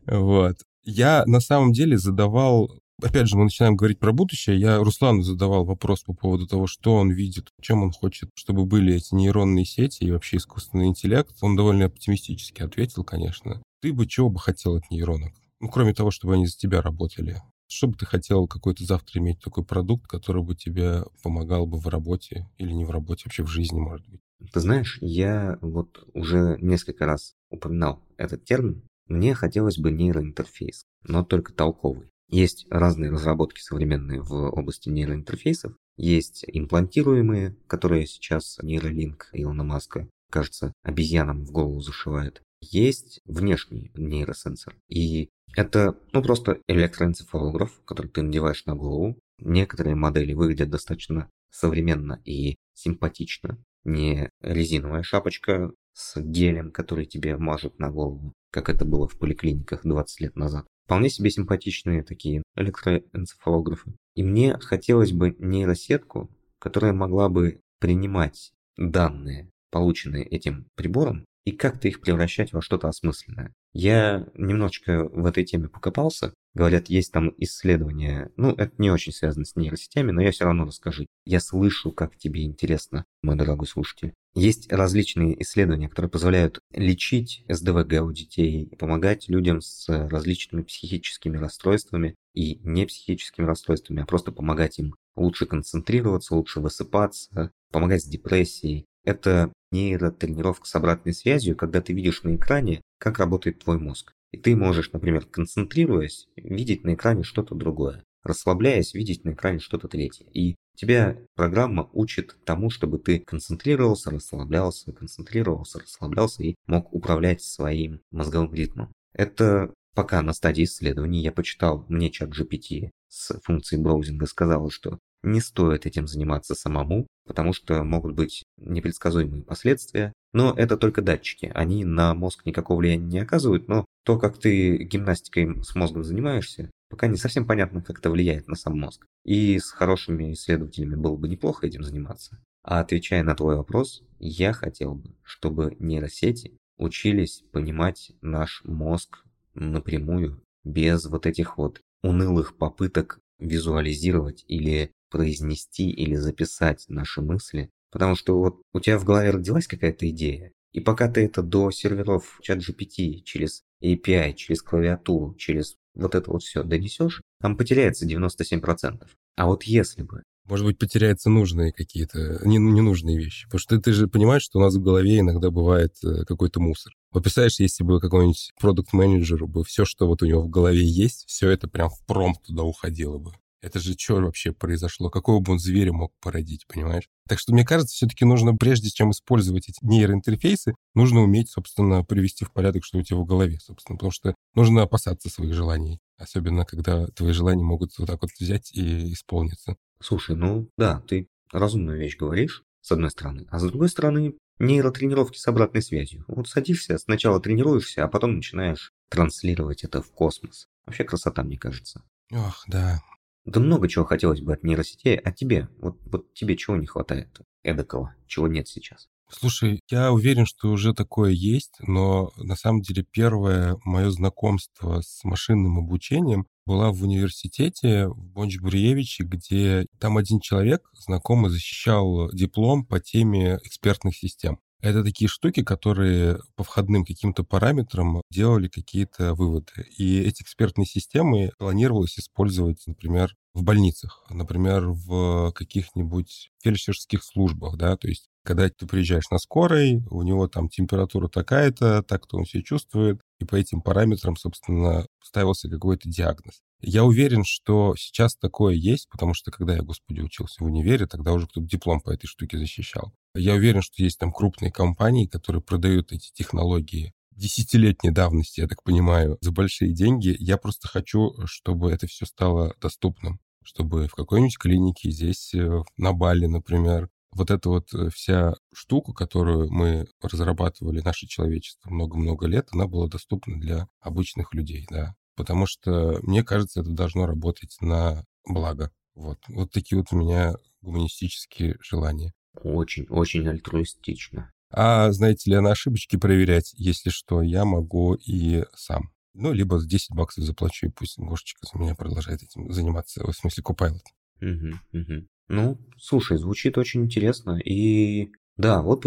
Вот. Я на самом деле задавал опять же, мы начинаем говорить про будущее. Я Руслану задавал вопрос по поводу того, что он видит, чем он хочет, чтобы были эти нейронные сети и вообще искусственный интеллект. Он довольно оптимистически ответил, конечно. Ты бы чего бы хотел от нейронок? Ну, кроме того, чтобы они за тебя работали. Что бы ты хотел какой-то завтра иметь такой продукт, который бы тебе помогал бы в работе или не в работе, вообще в жизни, может быть? Ты знаешь, я вот уже несколько раз упоминал этот термин. Мне хотелось бы нейроинтерфейс, но только толковый. Есть разные разработки современные в области нейроинтерфейсов. Есть имплантируемые, которые сейчас нейролинк Илона Маска, кажется, обезьянам в голову зашивает. Есть внешний нейросенсор. И это ну, просто электроэнцефалограф, который ты надеваешь на голову. Некоторые модели выглядят достаточно современно и симпатично. Не резиновая шапочка с гелем, который тебе мажут на голову, как это было в поликлиниках 20 лет назад. Вполне себе симпатичные такие электроэнцефалографы. И мне хотелось бы нейросетку, которая могла бы принимать данные, полученные этим прибором, и как-то их превращать во что-то осмысленное. Я немножечко в этой теме покопался. Говорят, есть там исследования, ну, это не очень связано с нейросетями, но я все равно расскажу. Я слышу, как тебе интересно, мой дорогой слушатель. Есть различные исследования, которые позволяют лечить СДВГ у детей, помогать людям с различными психическими расстройствами и не психическими расстройствами, а просто помогать им лучше концентрироваться, лучше высыпаться, помогать с депрессией. Это нейротренировка с обратной связью, когда ты видишь на экране, как работает твой мозг. И ты можешь, например, концентрируясь, видеть на экране что-то другое. Расслабляясь, видеть на экране что-то третье. И Тебя программа учит тому, чтобы ты концентрировался, расслаблялся, концентрировался, расслаблялся и мог управлять своим мозговым ритмом. Это пока на стадии исследований. Я почитал, мне чат GPT с функцией браузинга сказал, что не стоит этим заниматься самому, потому что могут быть непредсказуемые последствия. Но это только датчики, они на мозг никакого влияния не оказывают, но то, как ты гимнастикой с мозгом занимаешься, пока не совсем понятно, как это влияет на сам мозг. И с хорошими исследователями было бы неплохо этим заниматься. А отвечая на твой вопрос, я хотел бы, чтобы нейросети учились понимать наш мозг напрямую, без вот этих вот унылых попыток визуализировать или произнести или записать наши мысли. Потому что вот у тебя в голове родилась какая-то идея, и пока ты это до серверов чат GPT через API, через клавиатуру, через вот это вот все донесешь, там потеряется 97%. А вот если бы может быть, потеряются нужные какие-то, не, ненужные вещи. Потому что ты, ты же понимаешь, что у нас в голове иногда бывает э, какой-то мусор. Вот представляешь, если бы какой-нибудь продукт менеджер бы все, что вот у него в голове есть, все это прям в промп туда уходило бы. Это же что вообще произошло? Какого бы он зверя мог породить, понимаешь? Так что, мне кажется, все-таки нужно, прежде чем использовать эти нейроинтерфейсы, нужно уметь, собственно, привести в порядок, что у тебя в голове, собственно. Потому что нужно опасаться своих желаний. Особенно, когда твои желания могут вот так вот взять и исполниться. Слушай, ну да, ты разумную вещь говоришь, с одной стороны. А с другой стороны, нейротренировки с обратной связью. Вот садишься, сначала тренируешься, а потом начинаешь транслировать это в космос. Вообще красота, мне кажется. Ох, да. Да много чего хотелось бы от нейросетей, а тебе? Вот, вот тебе чего не хватает эдакого, чего нет сейчас? Слушай, я уверен, что уже такое есть, но на самом деле первое мое знакомство с машинным обучением была в университете в Бонч-Бруевиче, где там один человек знакомый защищал диплом по теме экспертных систем. Это такие штуки, которые по входным каким-то параметрам делали какие-то выводы. И эти экспертные системы планировалось использовать, например, в больницах, например, в каких-нибудь фельдшерских службах, да, то есть когда ты приезжаешь на скорой, у него там температура такая-то, так-то он себя чувствует, и по этим параметрам, собственно, ставился какой-то диагноз. Я уверен, что сейчас такое есть, потому что когда я, господи, учился в универе, тогда уже кто-то диплом по этой штуке защищал. Я уверен, что есть там крупные компании, которые продают эти технологии десятилетней давности, я так понимаю, за большие деньги. Я просто хочу, чтобы это все стало доступным чтобы в какой-нибудь клинике здесь, э, на Бали, например, вот эта вот э, вся штука, которую мы разрабатывали, наше человечество, много-много лет, она была доступна для обычных людей, да. Потому что, мне кажется, это должно работать на благо. Вот, вот такие вот у меня гуманистические желания. Очень-очень альтруистично. А, знаете ли, на ошибочки проверять, если что, я могу и сам. Ну, либо 10 баксов заплачу, и пусть Гошечка за меня продолжает этим заниматься, в смысле, Copilot. Угу, угу. Ну, слушай, звучит очень интересно. И да, вот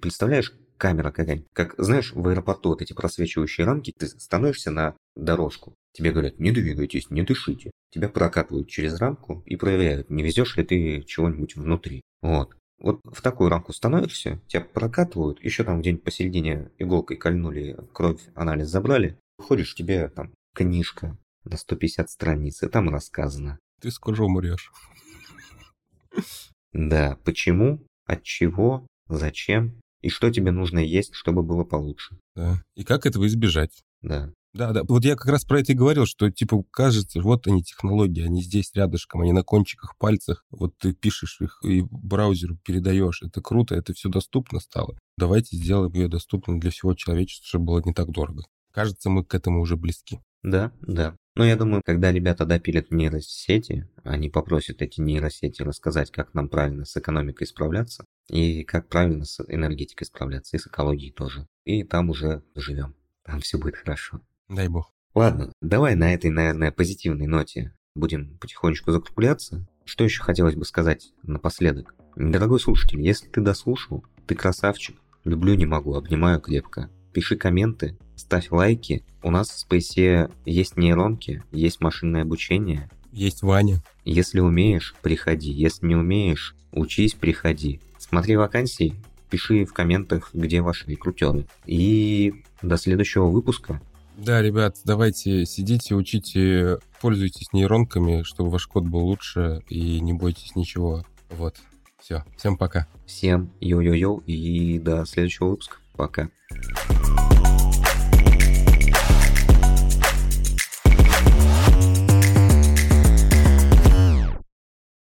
представляешь, камера какая-нибудь. Как, знаешь, в аэропорту вот эти просвечивающие рамки, ты становишься на дорожку. Тебе говорят, не двигайтесь, не дышите. Тебя прокатывают через рамку и проверяют, не везешь ли ты чего-нибудь внутри. Вот. Вот в такую рамку становишься, тебя прокатывают, еще там где-нибудь посередине иголкой кольнули, кровь, анализ забрали. Ходишь, тебе там книжка на 150 страниц, и там рассказано. Ты скоро умрешь. Да, почему, от чего, зачем и что тебе нужно есть, чтобы было получше. Да, и как этого избежать. Да. Да, да. Вот я как раз про это и говорил, что, типа, кажется, вот они технологии, они здесь рядышком, они на кончиках пальцах. Вот ты пишешь их и браузеру передаешь. Это круто, это все доступно стало. Давайте сделаем ее доступной для всего человечества, чтобы было не так дорого. Кажется, мы к этому уже близки. Да, да. Но я думаю, когда ребята допилят нейросети, они попросят эти нейросети рассказать, как нам правильно с экономикой справляться, и как правильно с энергетикой справляться, и с экологией тоже. И там уже живем. Там все будет хорошо. Дай бог. Ладно, давай на этой, наверное, позитивной ноте будем потихонечку закругляться. Что еще хотелось бы сказать напоследок? Дорогой слушатель, если ты дослушал, ты красавчик. Люблю, не могу, обнимаю крепко. Пиши комменты, ставь лайки. У нас в Space есть нейронки, есть машинное обучение. Есть Ваня. Если умеешь, приходи. Если не умеешь, учись, приходи. Смотри вакансии, пиши в комментах, где ваши рекрутеры. И до следующего выпуска. Да, ребят, давайте сидите, учите, пользуйтесь нейронками, чтобы ваш код был лучше, и не бойтесь ничего. Вот. Все. Всем пока. Всем йо-йо-йо и до следующего выпуска. Пока.